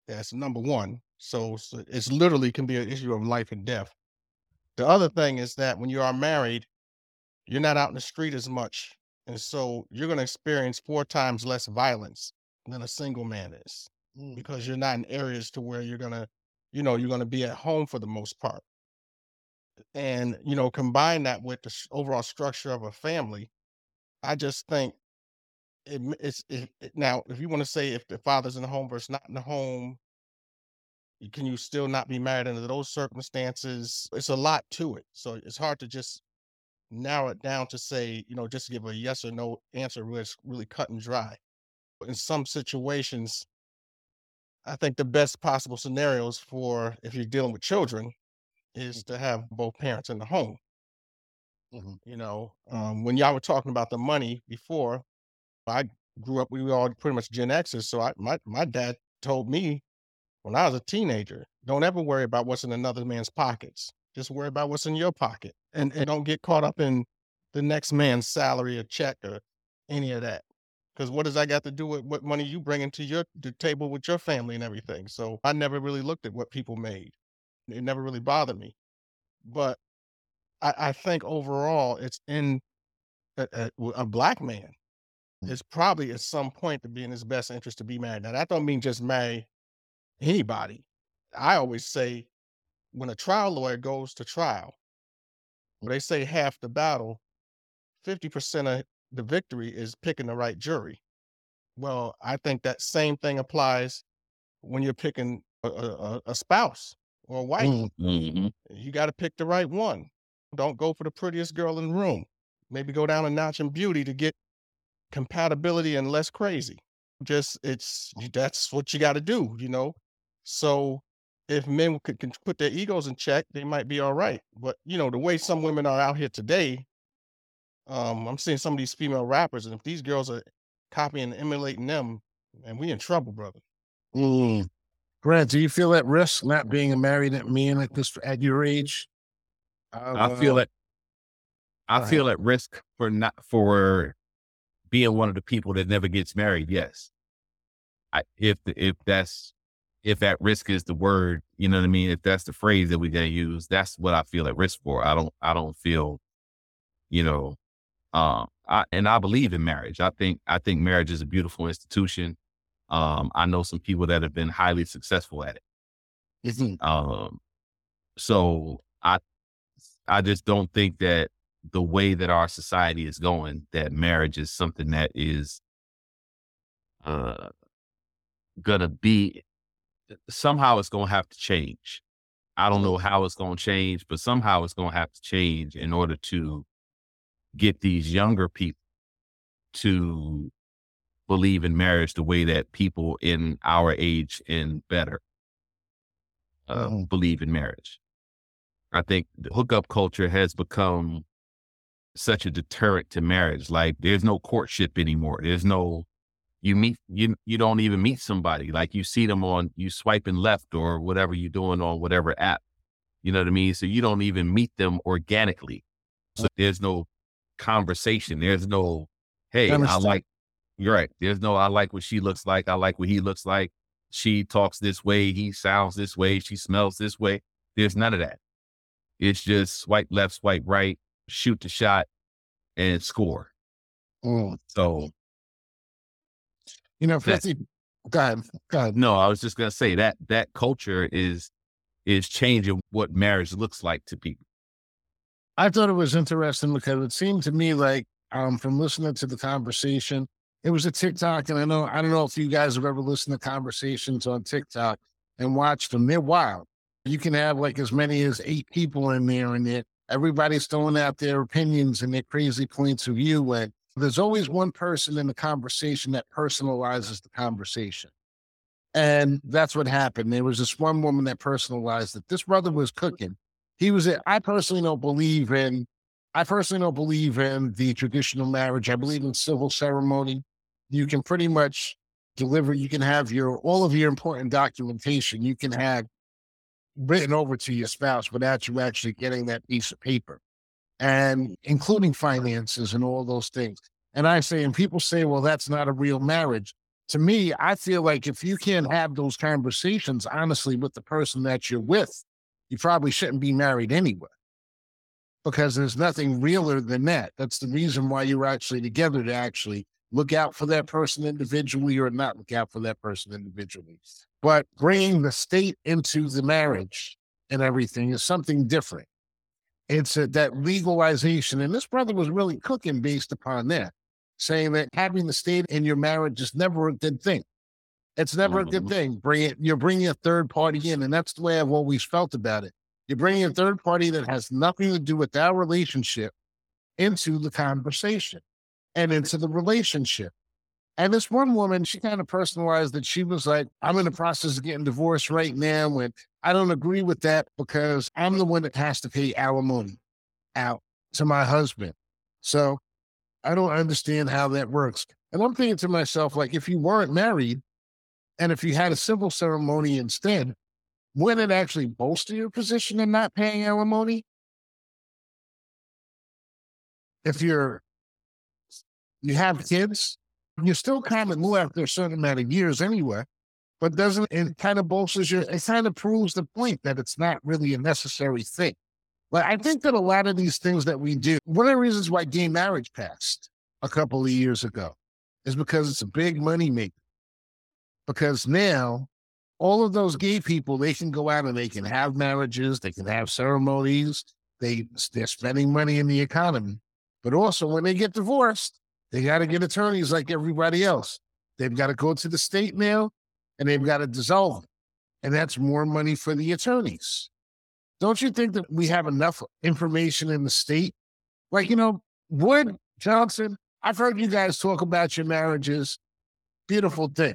That's number one. So, so it's literally can be an issue of life and death. The other thing is that when you are married, you're not out in the street as much. And so you're going to experience four times less violence than a single man is mm. because you're not in areas to where you're going to, you know, you're going to be at home for the most part. And, you know, combine that with the overall structure of a family, I just think it, it's it, it, now, if you want to say if the father's in the home versus not in the home, can you still not be married under those circumstances? It's a lot to it. So it's hard to just narrow it down to say, you know, just give a yes or no answer where it's really cut and dry. In some situations, I think the best possible scenarios for if you're dealing with children is to have both parents in the home. Mm-hmm. You know, um, when y'all were talking about the money before, I grew up, we were all pretty much Gen Xers. So I, my, my dad told me when I was a teenager, don't ever worry about what's in another man's pockets. Just worry about what's in your pocket and, and don't get caught up in the next man's salary or check or any of that. Because what does that got to do with what money you bring into your the table with your family and everything? So I never really looked at what people made. It never really bothered me. But I, I think overall, it's in a, a, a black man. Mm. It's probably at some point to be in his best interest to be married. Now that don't mean just marry anybody. I always say when a trial lawyer goes to trial, they say half the battle, 50% of the victory is picking the right jury. Well, I think that same thing applies when you're picking a, a, a spouse or. Mm. Mm-hmm. You got to pick the right one. Don't go for the prettiest girl in the room. Maybe go down a notch in beauty to get compatibility and less crazy. Just it's that's what you got to do, you know. So if men could, can put their egos in check, they might be all right. But you know, the way some women are out here today, um, I'm seeing some of these female rappers, and if these girls are copying and emulating them, and we in trouble, brother. Mm. Grant, do you feel at risk not being a married man at this at your age? I feel Uh, it. I feel at risk for not for being one of the people that never gets married. Yes, I, if the, if that's if at risk is the word, you know what I mean. If that's the phrase that we gotta use, that's what I feel at risk for. I don't. I don't feel, you know, um, I, and I believe in marriage. I think I think marriage is a beautiful institution. Um, I know some people that have been highly successful at it. Mhm. Um, so I, I just don't think that the way that our society is going, that marriage is something that is, uh, gonna be somehow it's gonna have to change. I don't know how it's gonna change, but somehow it's gonna have to change in order to get these younger people to believe in marriage the way that people in our age and better uh, believe in marriage. I think the hookup culture has become such a deterrent to marriage. Like there's no courtship anymore. There's no you meet you you don't even meet somebody. Like you see them on you swiping left or whatever you're doing on whatever app. You know what I mean? So you don't even meet them organically. So there's no conversation. There's no, hey, I Understand. like you're right. There's no I like what she looks like. I like what he looks like. She talks this way, he sounds this way, she smells this way. There's none of that. It's just swipe left, swipe right, shoot the shot, and score. Mm. So You know, That- fifty. Go ahead. Go ahead. no, I was just gonna say that that culture is is changing what marriage looks like to people. I thought it was interesting because it seemed to me like, um, from listening to the conversation, it was a TikTok, and I know I don't know if you guys have ever listened to conversations on TikTok and watched them. They're wild. You can have like as many as eight people in there, and it everybody's throwing out their opinions and their crazy points of view. And there's always one person in the conversation that personalizes the conversation. And that's what happened. There was this one woman that personalized it. This brother was cooking. He was. I personally don't believe in. I personally don't believe in the traditional marriage. I believe in civil ceremony. You can pretty much deliver. You can have your all of your important documentation. You can have written over to your spouse without you actually getting that piece of paper, and including finances and all those things. And I say, and people say, well, that's not a real marriage to me, I feel like if you can't have those conversations honestly with the person that you're with, you probably shouldn't be married anyway. Because there's nothing realer than that. That's the reason why you're actually together to actually look out for that person individually or not look out for that person individually. But bringing the state into the marriage and everything is something different. It's a, that legalization. And this brother was really cooking based upon that saying that having the state in your marriage is never a good thing. It's never a good Mhm. thing. Bring it, you're bringing a third party in, and that's the way I've always felt about it. You're bringing a third party that has nothing to do with our relationship into the conversation and into the relationship. And this one woman, she kind of personalized that she was like, I'm in the process of getting divorced right now. And I don't agree with that because I'm the one that has to pay alimony out to my husband. So I don't understand how that works. And I'm thinking to myself, like, if you weren't married and if you had a civil ceremony instead, wouldn't it actually bolster your position in not paying alimony? If you're, you have kids, you're still common law after a certain amount of years anyway, but doesn't it kind of bolsters your, it kind of proves the point that it's not really a necessary thing. But I think that a lot of these things that we do, one of the reasons why gay marriage passed a couple of years ago is because it's a big money maker. Because now all of those gay people, they can go out and they can have marriages, they can have ceremonies, they they're spending money in the economy. But also when they get divorced, they got to get attorneys like everybody else. They've got to go to the state now and they've got to dissolve. And that's more money for the attorneys. Don't you think that we have enough information in the state? Like, you know, Wood, Johnson, I've heard you guys talk about your marriages. Beautiful thing.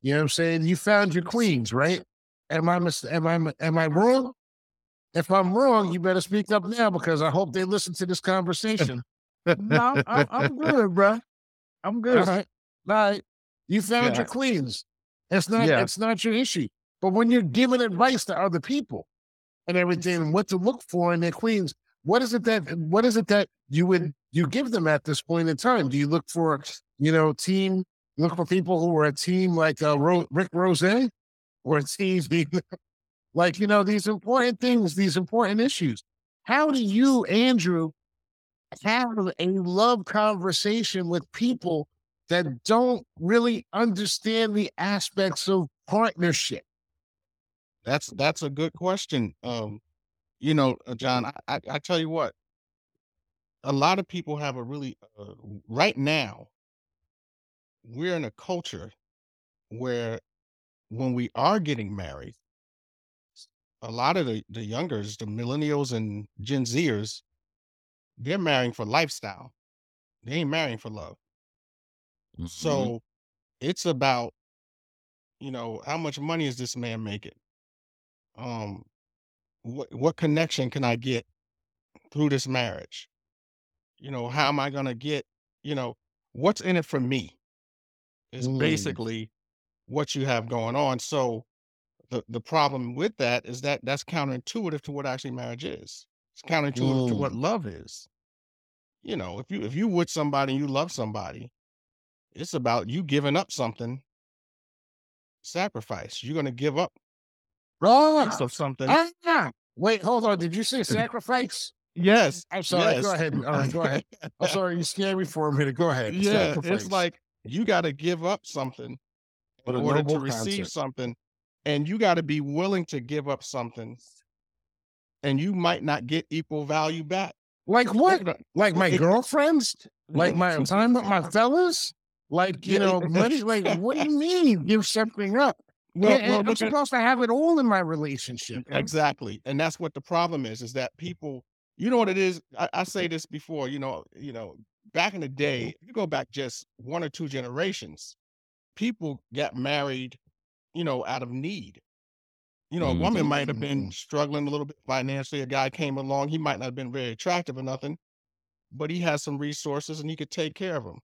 You know what I'm saying? You found your queens, right? Am I mis- am I am I wrong? If I'm wrong, you better speak up now because I hope they listen to this conversation. No, I'm, I'm good, bro. I'm good. All right. All right. You found Yeah. your queens. It's not Yeah. it's not your issue. But when you're giving advice to other people and everything, what to look for in their queens, what is it that what is it that you would you give them at this point in time? Do you look for, you know, team look for people who are a team like uh, Ro- Rick Ross or a team like, you know, these important things, these important issues. How do you, Andrew, have a love conversation with people that don't really understand the aspects of partnership? That's that's a good question. Um, you know, uh, John, I, I, tell you what, a lot of people have a really uh, right now. We're in a culture where when we are getting married, a lot of the the youngers, the millennials and Gen Zers, they're marrying for lifestyle. They ain't marrying for love. Mhm. So it's about, you know, how much money is this man making? Um, what what connection can I get through this marriage? You know, how am I gonna get, you know, what's in it for me? Is Mm. basically what you have going on. So the the problem with that is that that's counterintuitive to what actually marriage is. It's counterintuitive to what love is. You know, if you if you with somebody and you love somebody, it's about you giving up something, sacrifice. You're gonna give up piece of something. ah, wait, hold on. Did you say sacrifice? Yes. I'm sorry. yes. Go ahead. All right, go ahead. I'm sorry. You scared me for a minute. Go ahead. yeah, Sacrifice. it's like you got to give up something in order to receive concept. something, and you got to be willing to give up something, and you might not get equal value back. Like what? Like my girlfriends? Like my time with my fellas? Like, you know, money? Like, what do you mean you give something up? well, Yeah, well, I'm supposed to have it all in my relationship. Mm, exactly, and that's what the problem is: is that people, you know what it is. I, I say this before, you know, you know, back in the mm-hmm. day, if you go back just one or two generations, people got married, you know, out of need. You know, a woman might have been struggling a little bit financially. A guy came along, he might not have been very attractive or nothing, but he has some resources and he could take care of them.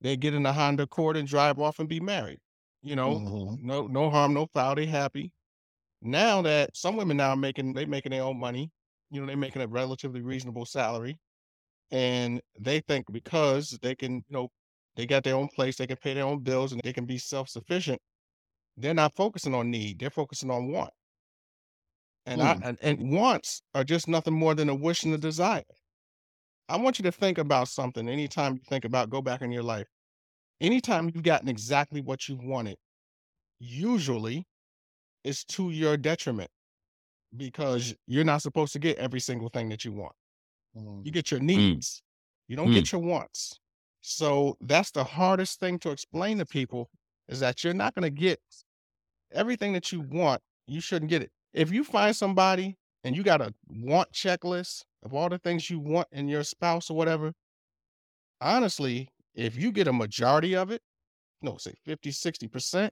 They get in a Honda Accord and drive off and be married. You know, Mhm. no no harm, no foul. They happy. Now that some women now are making they making their own money, you know, they're making a relatively reasonable salary, and they think because they can, you know, they got their own place, they can pay their own bills, and they can be self sufficient. They're not focusing on need; they're focusing on want. And I hmm. and, and wants are just nothing more than a wish and a desire. I want you to think about something anytime you think about go back in your life. Anytime you've gotten exactly what you wanted, usually it's to your detriment because you're not supposed to get every single thing that you want. You mm. get your hmm. needs. You don't hmm. get your wants. So that's the hardest thing to explain to people is that you're not going to get everything that you want. You shouldn't get it. If you find somebody and you got a want checklist of all the things you want in your spouse or whatever, honestly, if you get a majority of it, no, say 50, 60%,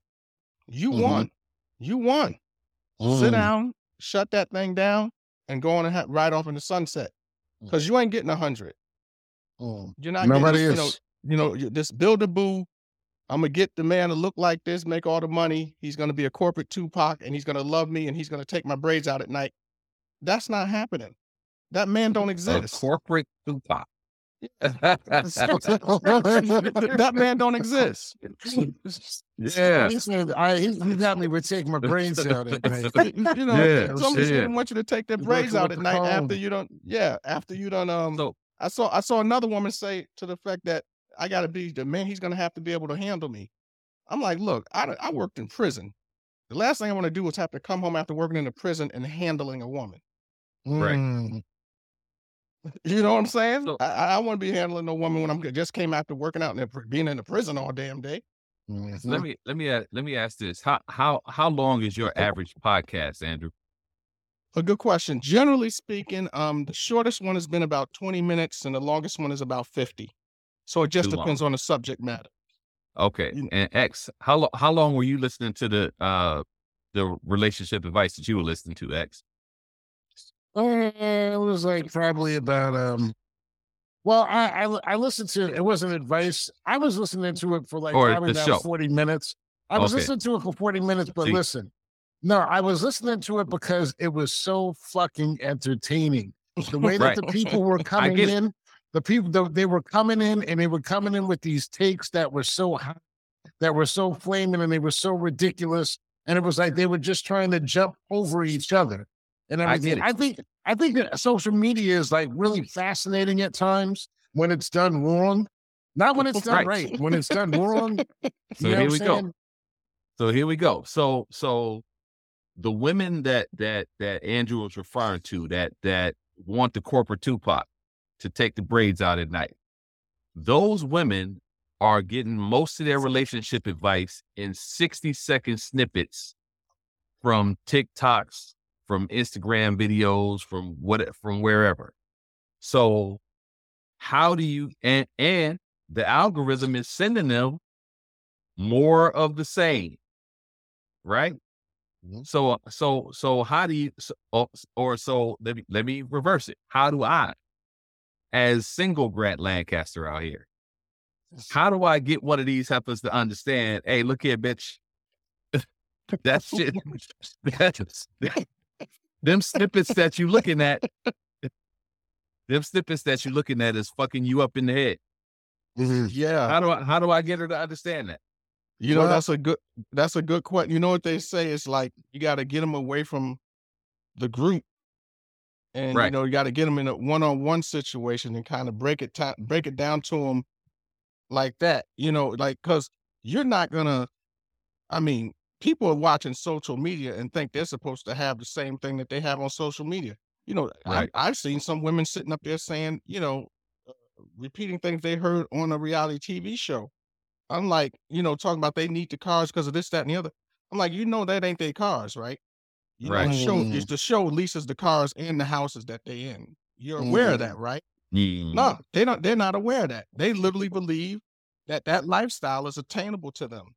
you Mhm. won. You won. Sit down, shut that thing down, and go on and ha- ride off in the sunset. Mm. Because you ain't getting a hundred. Mm. You're not Nobody getting, is. you know, you know, this build a boo. I'm gonna get the man to look like this, make all the money. He's gonna be a corporate Tupac, and he's gonna love me, and he's gonna take my braids out at night. That's not happening. That man don't A exist. corporate Tupac. that man don't exist. yeah. He said, I, he, he got me would take my brains out at night. you know, Yeah, somebody's yeah. gonna want you to take their braids out at the night after you don't. Yeah, after you don't. Um, So I saw I saw another woman say to the fact that I got to be the man. He's gonna have to be able to handle me. I'm like, look, I I worked in prison. The last thing I want to do is have to come home after working in a prison and handling a woman. Right. Mm. You know what I'm saying? So- I, I, want to be handling a woman when I'm just came after working out and being in the prison all damn day. Mhm. Let me let me a- let me ask this: how how how long is your average podcast, Andrew? A good question. Generally speaking, um, the shortest one has been about 20 minutes, and the longest one is about 50. So it just Too long. depends on the subject matter. Okay, You- and X, how lo- how long were you listening to the uh the relationship advice that you were listening to, X? Uh, it was like probably about um. Well, I, I I listened to it. wasn't advice. I was listening to it for like Or probably about show. forty minutes. I was Okay. listening to it for forty minutes, but See. listen, no, I was listening to it because it was so fucking entertaining. The way that Right. the people were coming in, the people the, they were coming in, and they were coming in with these takes that were so hot, that were so flaming, and they were so ridiculous, and it was like they were just trying to jump over each other and I everything. get it. I think I think that social media is like really fascinating at times when it's done wrong. Not when it's done Right. right. When it's done wrong. So here we I'm go. So here we go. So so the women that that that Andrew was referring to that that want the corporate Tupac to take the braids out at night. Those women are getting most of their relationship advice in 60 second snippets from TikToks, from Instagram videos, from what from wherever. So how do you and and the algorithm is sending them more of the same right Mhm. so so so how do you so, or, or so let me let me reverse it how do i as single grant lancaster out here how do i get one of these heifers to understand hey look here bitch that shit that's, them snippets that you looking at them snippets that you looking at is fucking you up in the head Mhm. Yeah. how do i how do i get her to understand that You know, Well- that's a good that's a good question. You know what they say? It's like you got to get them away from the group, and you Right. know you got to get them in a one on one situation and kind of break it break it down to them like that. You know, like because you're not gonna. I mean, people are watching social media and think they're supposed to have the same thing that they have on social media. You know, Right. I, I've seen some women sitting up there saying, you know, uh, repeating things they heard on a reality TV show. I'm like, you know, talking about they need the cars because of this, that, and the other. I'm like, you know, that ain't their cars, right? You know, Right. the show Mhm. is the show leases the cars and the houses that they in. You're aware of that, right? Mm. No, they don't. They're not aware of that. They literally believe that that lifestyle is attainable to them.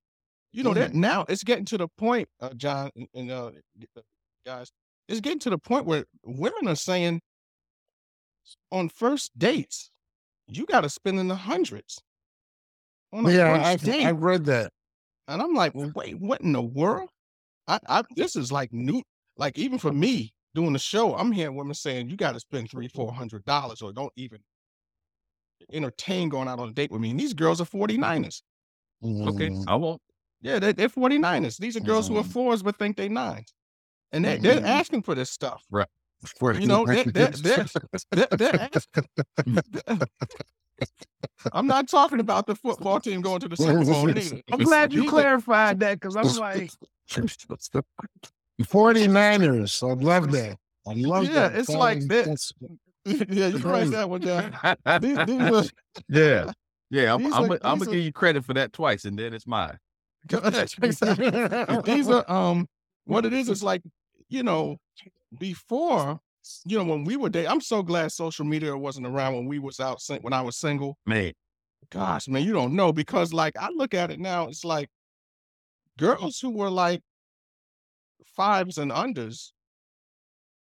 You know, that now it's getting to the point, uh, John and- and uh, guys, it's getting to the point where women are saying on first dates, you got to spend in the hundreds on a Yeah, first I've, date. I've read that. And I'm like, well, wait, what in the world? I, I this is like new. Like even for me doing the show, I'm hearing women saying you got to spend three, four hundred dollars, or don't even entertain going out on a date with me. And these girls are 49ers. Okay, Mhm. I won't. Yeah, they, they're 49ers. These are girls who are Mhm. fours but think they nines. And they, they're Mhm. asking for this stuff. For- You know, they're, they're, they're, they're, they're asking. I'm not talking about the football team going to the Super Bowl. either. I'm glad you clarified that because I'm like, 49ers. I love that. I love Yeah, that. Yeah, it's like this. that- yeah, you write that one down. These, these are, yeah, yeah. I'm, I'm, are- gonna- I'm gonna are- give you credit for that twice, and then it's mine. these are um what it is is like you know before you know when we were dating i'm so glad social media wasn't around when we was out when i was single Man, gosh man you don't know because like i look at it now it's like girls who were like fives and unders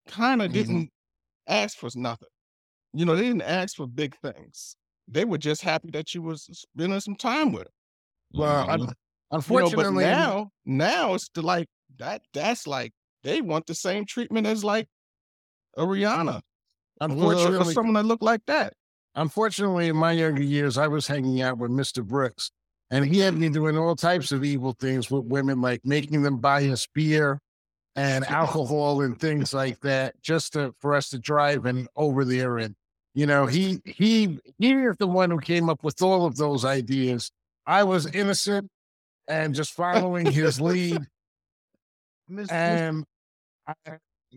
kind of Mhm. didn't ask for nothing you know they didn't ask for big things they were just happy that you was spending some time with them Well, Mhm. you know, unfortunately, but now, now it's the like that. That's like they want the same treatment as like a Rihanna, or, or unfortunately, someone that looked like that. unfortunately, in my younger years, I was hanging out with Mr. Brooks, and he had me doing all types of evil things with women, like making them buy us beer and alcohol and things like that, just to, for us to drive and over there. And you know, he he he is the one who came up with all of those ideas. I was innocent and just following his lead. Mr. And I,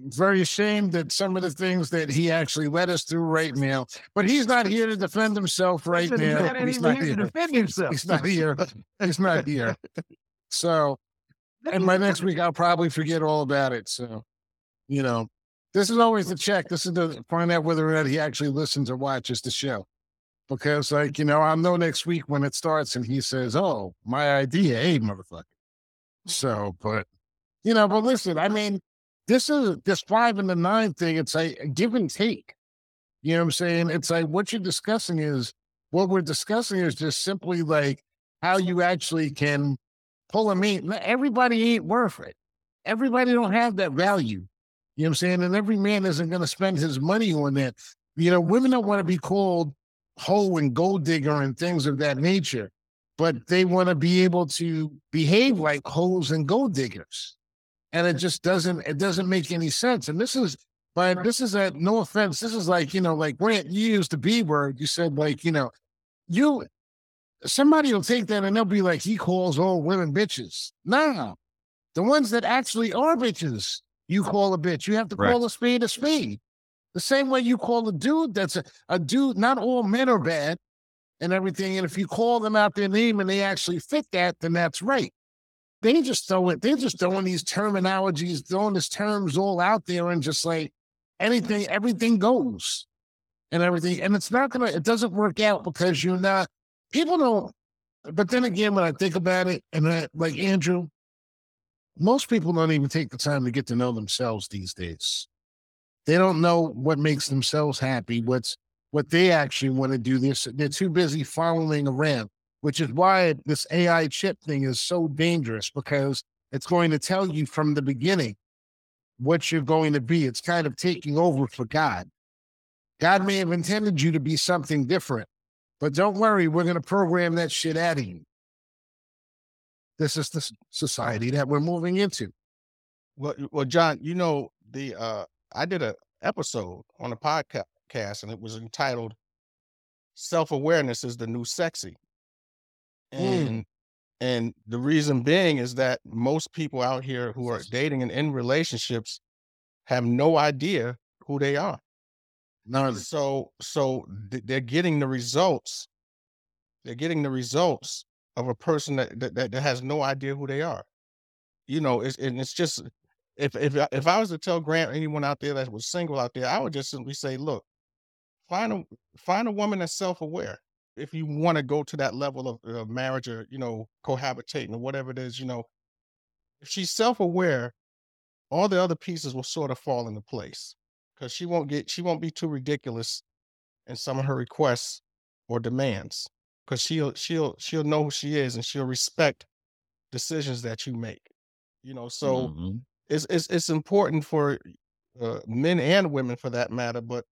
very ashamed that some of the things that he actually led us through right now. But he's not here to defend himself right now. He's not here. defend himself. He's not here. He's not here. So, and by next week, I'll probably forget all about it. So, you know, this is always the check. This is to find out whether or not he actually listens or watches the show. Because, like, you know, I'll know next week when it starts and he says, Oh, my idea, hey, motherfucker. So, but, you know, but listen, I mean, this is this five and the nine thing. It's a, give and take. You know what I'm saying? It's like what you're discussing is what we're discussing is just simply like how you actually can pull a meat. Everybody ain't worth it. Everybody don't have that value. You know what I'm saying? And every man isn't going to spend his money on that. You know, women don't want to be called hoe and gold digger and things of that nature, but they want to be able to behave like hoes and gold diggers and it just doesn't it doesn't make any sense. And this is but this is a no offense. This is like, you know, like Grant, you used the B word. You said like, you know, you somebody will take that and they'll be like, he calls all women bitches. No. The ones that actually are bitches, you call a bitch. You have to right. call a spade a spade. The same way you call a dude that's a, a dude, not all men are bad and everything. And if you call them out their name and they actually fit that, then that's right they just throw it, they're just throwing these terminologies, throwing these terms all out there and just like anything, everything goes and everything. And it's not gonna, it doesn't work out because you're not, people don't, but then again, when I think about it, and I, like Andrew, most people don't even take the time to get to know themselves these days. They don't know what makes themselves happy, what's what they actually want to do. This they're too busy following around which is why this AI chip thing is so dangerous because it's going to tell you from the beginning what you're going to be. It's kind of taking over for God. God may have intended you to be something different, but don't worry, we're going to program that shit out of you. This is the society that we're moving into. Well, well, John, you know the uh, I did a episode on a podcast, and it was entitled "Self Awareness is the New Sexy." Mm. And mm. and the reason being is that most people out here who are dating and in relationships have no idea who they are. None. So so they're getting the results. They're getting the results of a person that that, that has no idea who they are. You know, it's and it's just if if if I was to tell Grant anyone out there that was single out there, I would just simply say, look, find a find a woman that's self aware if you want to go to that level of, of marriage or you know cohabitating or whatever it is, you know, if she's self-aware, all the other pieces will sort of fall into place because she won't get she won't be too ridiculous in some of her requests or demands because she'll she'll she'll know who she is and she'll respect decisions that you make. You know, so mm-hmm. it's it's it's important for uh, men and women for that matter, but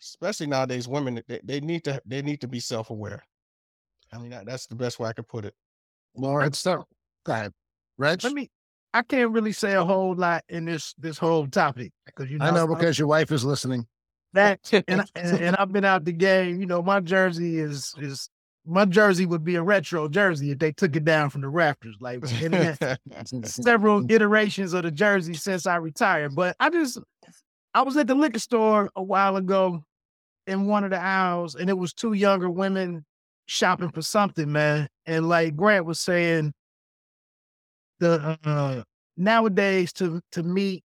especially nowadays, women they, they need to they need to be self aware. I mean, that, that's the best way I could put it. Well, it's so go ahead, Reg. Let me. I can't really say a whole lot in this this whole topic because you know I know because your wife is listening. That and, and, and I've been out the game. You know, my jersey is is my jersey would be a retro jersey if they took it down from the rafters. Like several iterations of the jersey since I retired. But I just I was at the liquor store a while ago in one of the aisles, and it was two younger women shopping for something, man. And like Grant was saying, the uh, nowadays to to meet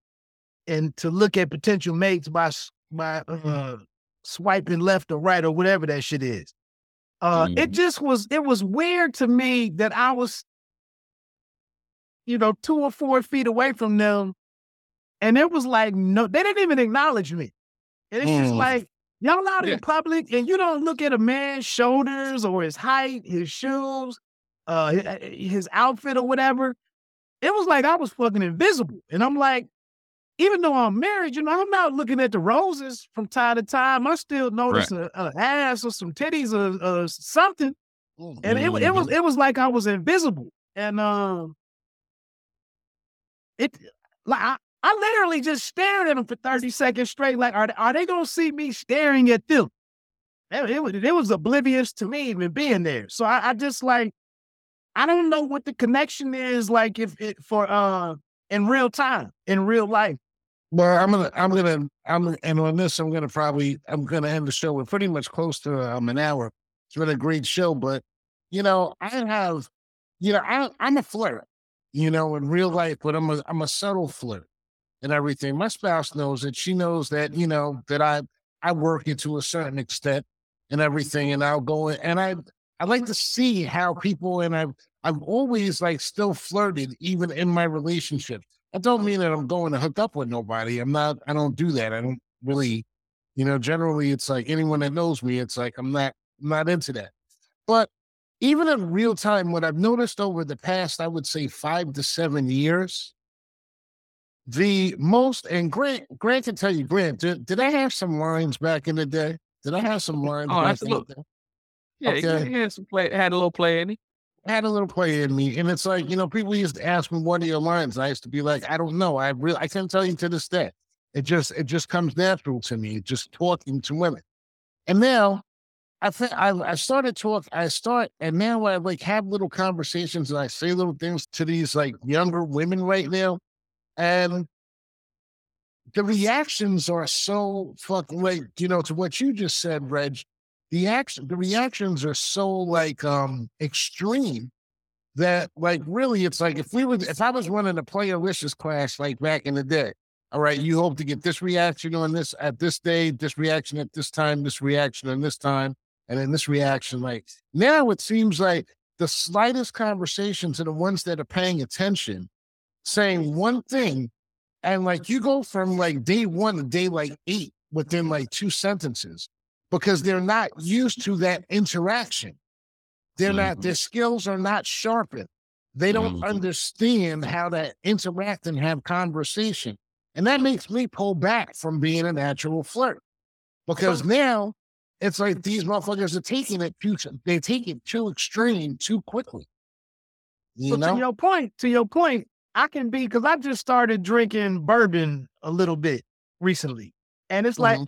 and to look at potential mates by by uh, swiping left or right or whatever that shit is. Uh, mm. It just was it was weird to me that I was, you know, two or four feet away from them, and it was like no, they didn't even acknowledge me. And it's mm. just like Y'all out yeah. in public and you don't look at a man's shoulders or his height, his shoes, uh, his outfit or whatever. It was like I was fucking invisible. And I'm like, even though I'm married, you know, I'm not looking at the roses from time to time. I still notice right. a, a, ass or some titties or, or something. Mm-hmm. And it, it was it was like I was invisible. And um it like I, I literally just stared at them for 30 seconds straight. Like, are, are they going to see me staring at them? It, it, was, it was oblivious to me even being there. So I, I just like, I don't know what the connection is like if it for, uh, in real time, in real life. Well, I'm gonna, I'm gonna, I'm, and on this, I'm gonna probably, I'm gonna end the show. We're pretty much close to um, an hour. It's been a great show, but you know, I have, you know, I, I'm a flirt, you know, in real life, but I'm a, I'm a subtle flirt and everything. My spouse knows that She knows that, you know, that I, I work it to a certain extent and everything, and I'll go in, and I, I like to see how people, and I've, I've always like still flirted even in my relationship. I don't mean that I'm going to hook up with nobody. I'm not, I don't do that. I don't really, you know, generally it's like anyone that knows me, it's like I'm not, I'm not into that. But even in real time, what I've noticed over the past, I would say five to seven years, the most, and Grant, Grant can tell you, Grant, did, did I have some lines back in the day? Did I have some lines? Oh, back in the absolutely. day? Yeah, Okay. he had some play, had a little play in it. had a little play in me. And it's like, you know, people used to ask me, what are your lines? I used to be like, I don't know. I really, I can't tell you to this day. It just, it just comes natural to me, just talking to women. And now I think I, I started talk, I start, and now I like have little conversations and I say little things to these like younger women right now. And the reactions are so fucking like, you know, to what you just said, Reg, the action the reactions are so like um extreme that like really it's like if we would if I was running a playalicious class like back in the day, all right, you hope to get this reaction on this at this day, this reaction at this time, this reaction on this time, and then this reaction. Like now it seems like the slightest conversations are the ones that are paying attention, saying one thing, and like you go from like day one to day like eight within like two sentences because they're not used to that interaction. They're not, Mhm. their skills are not sharpened. They don't Mhm. understand how to interact and have conversation. And that makes me pull back from being a natural flirt because now it's like these motherfuckers are taking it too, they take it too extreme too quickly. You So to your point, to your point, I can be because I just started drinking bourbon a little bit recently, and it's like Mhm.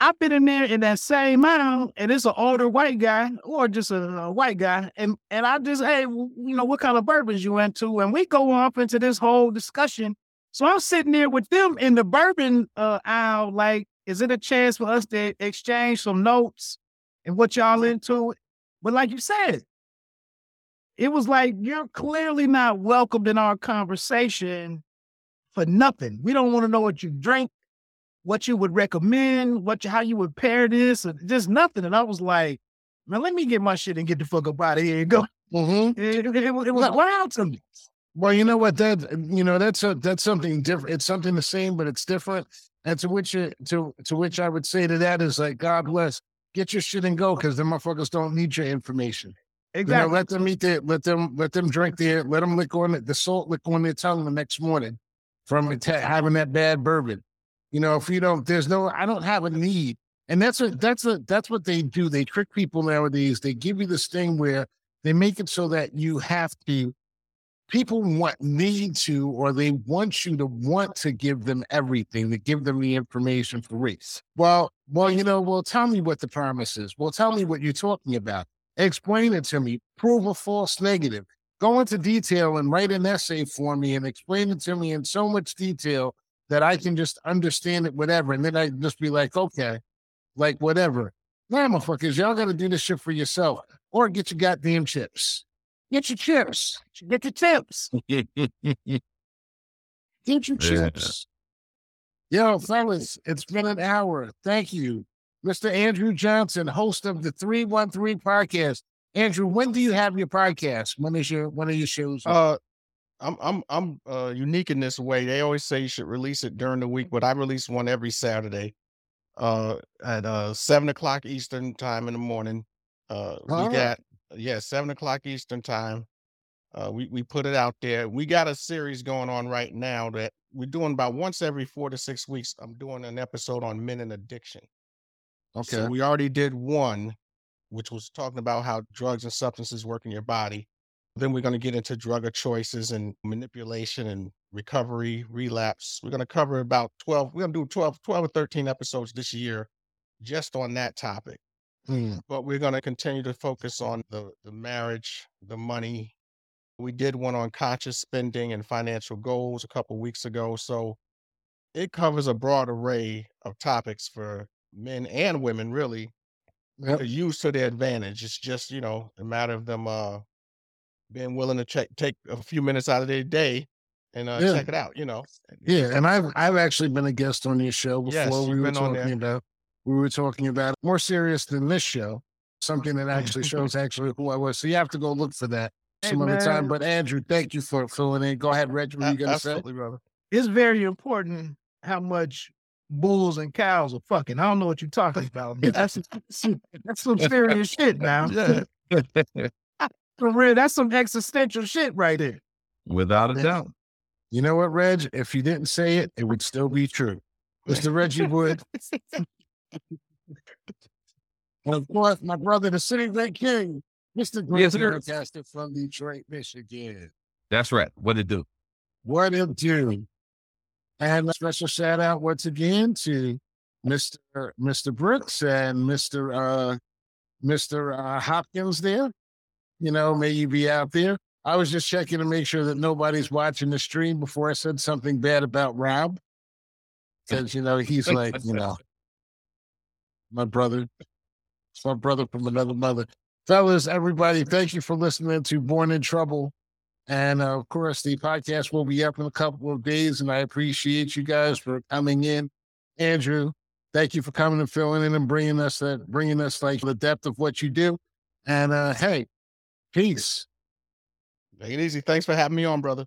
I've been in there in that same aisle, and it's an older white guy or just a, a white guy, and and I just hey, you know, what kind of bourbons you into, and we go off into this whole discussion. So I'm sitting there with them in the bourbon uh, aisle, like, is it a chance for us to exchange some notes and what y'all into? But like you said, it was like you're clearly not welcomed in our conversation for nothing. We don't want to know what you drink, what you would recommend, what you, how you would pair this, or just nothing. And I was like, man, let me get my shit and get the fuck up out of here and go. Mhm. It, it- it was- was wild to me. Well, you know what? That you know that's a that's something different. It's something the same, but it's different. And to which it, to to which I would say to that is like, God bless, get your shit and go, because the motherfuckers don't need your information. You know, let them eat their, let them let them drink their, let them lick on it, the salt lick on their tongue the next morning from having that bad bourbon. You know, if you don't, there's no, I don't have a need, and that's a that's a that's what they do. They trick people nowadays. They give you this thing where they make it so that you have to people want need to or they want you to want to give them everything to give them the information for race well well you know well tell me what the promise is well tell me what you're talking about explain it to me prove a false negative go into detail and write an essay for me and explain it to me in so much detail that i can just understand it whatever and then i just be like okay like whatever nah motherfuckers y'all gotta do this shit for yourself or get your goddamn chips get your chips Get your tips. Get your Yeah. chips. Yo, fellas, it's been an hour. Thank you. Mr. Andrew Johnson, host of the 313 podcast. Andrew, when do you have your podcast? When is your when are your shows? Uh, I'm I'm I'm uh, unique in this way. They always say you should release it during the week, but I release one every Saturday, uh, at uh seven o'clock Eastern time in the morning. Uh, we right. got yeah seven o'clock Eastern time. Uh, we we put it out there. We got a series going on right now that we're doing about once every four to six weeks. I'm doing an episode on men and addiction. Okay. So we already did one, which was talking about how drugs and substances work in your body. Then we're going to get into drug of choices and manipulation and recovery, relapse. We're going to cover about 12, we're going to do 12, 12 or 13 episodes this year just on that topic. Hmm. But we're going to continue to focus on the, the marriage, the money. We did one on conscious spending and financial goals a couple weeks ago. So it covers a broad array of topics for men and women, really, Yep. to use to their advantage. It's just you know a matter of them uh being willing to check take a few minutes out of their day and uh, Yeah. check it out. You know. Yeah, and I've I've actually been a guest on your show before. Yes, we were talking about we were talking about more serious than this show, something that actually shows actually who I was. So you have to go look for that Hey, some other time. But Andrew, thank you for filling in. Go ahead, Reg. What were you gonna say? absolutely, brother. It's very important how much bulls and cows are fucking. I don't know what you're talking about. That's that's some serious shit now. Yeah. For real, that's some existential shit right there. Without a doubt. You know what, Reg? If you didn't say it, it would still be true. Mr. Reggie Wood. And of course, my brother, the City Great King, Mr. Great Yes, from Detroit, Michigan. That's right. What it do? What it do? And a special shout out once again to Mr. Mr. Brooks and Mr. Uh, Mr. Uh, Hopkins there. You know, may you be out there. I was just checking to make sure that nobody's watching the stream before I said something bad about Rob. Because, you know, he's like, you know, my brother. It's my brother from another mother. Fellas, everybody, thank you for listening to Born in Trouble. And uh, of course, the podcast will be up in a couple of days. And I appreciate you guys for coming in. Andrew, thank you for coming and filling in and bringing us that, bringing us like the depth of what you do. And uh, hey, peace. Take it easy. Thanks for having me on, brother.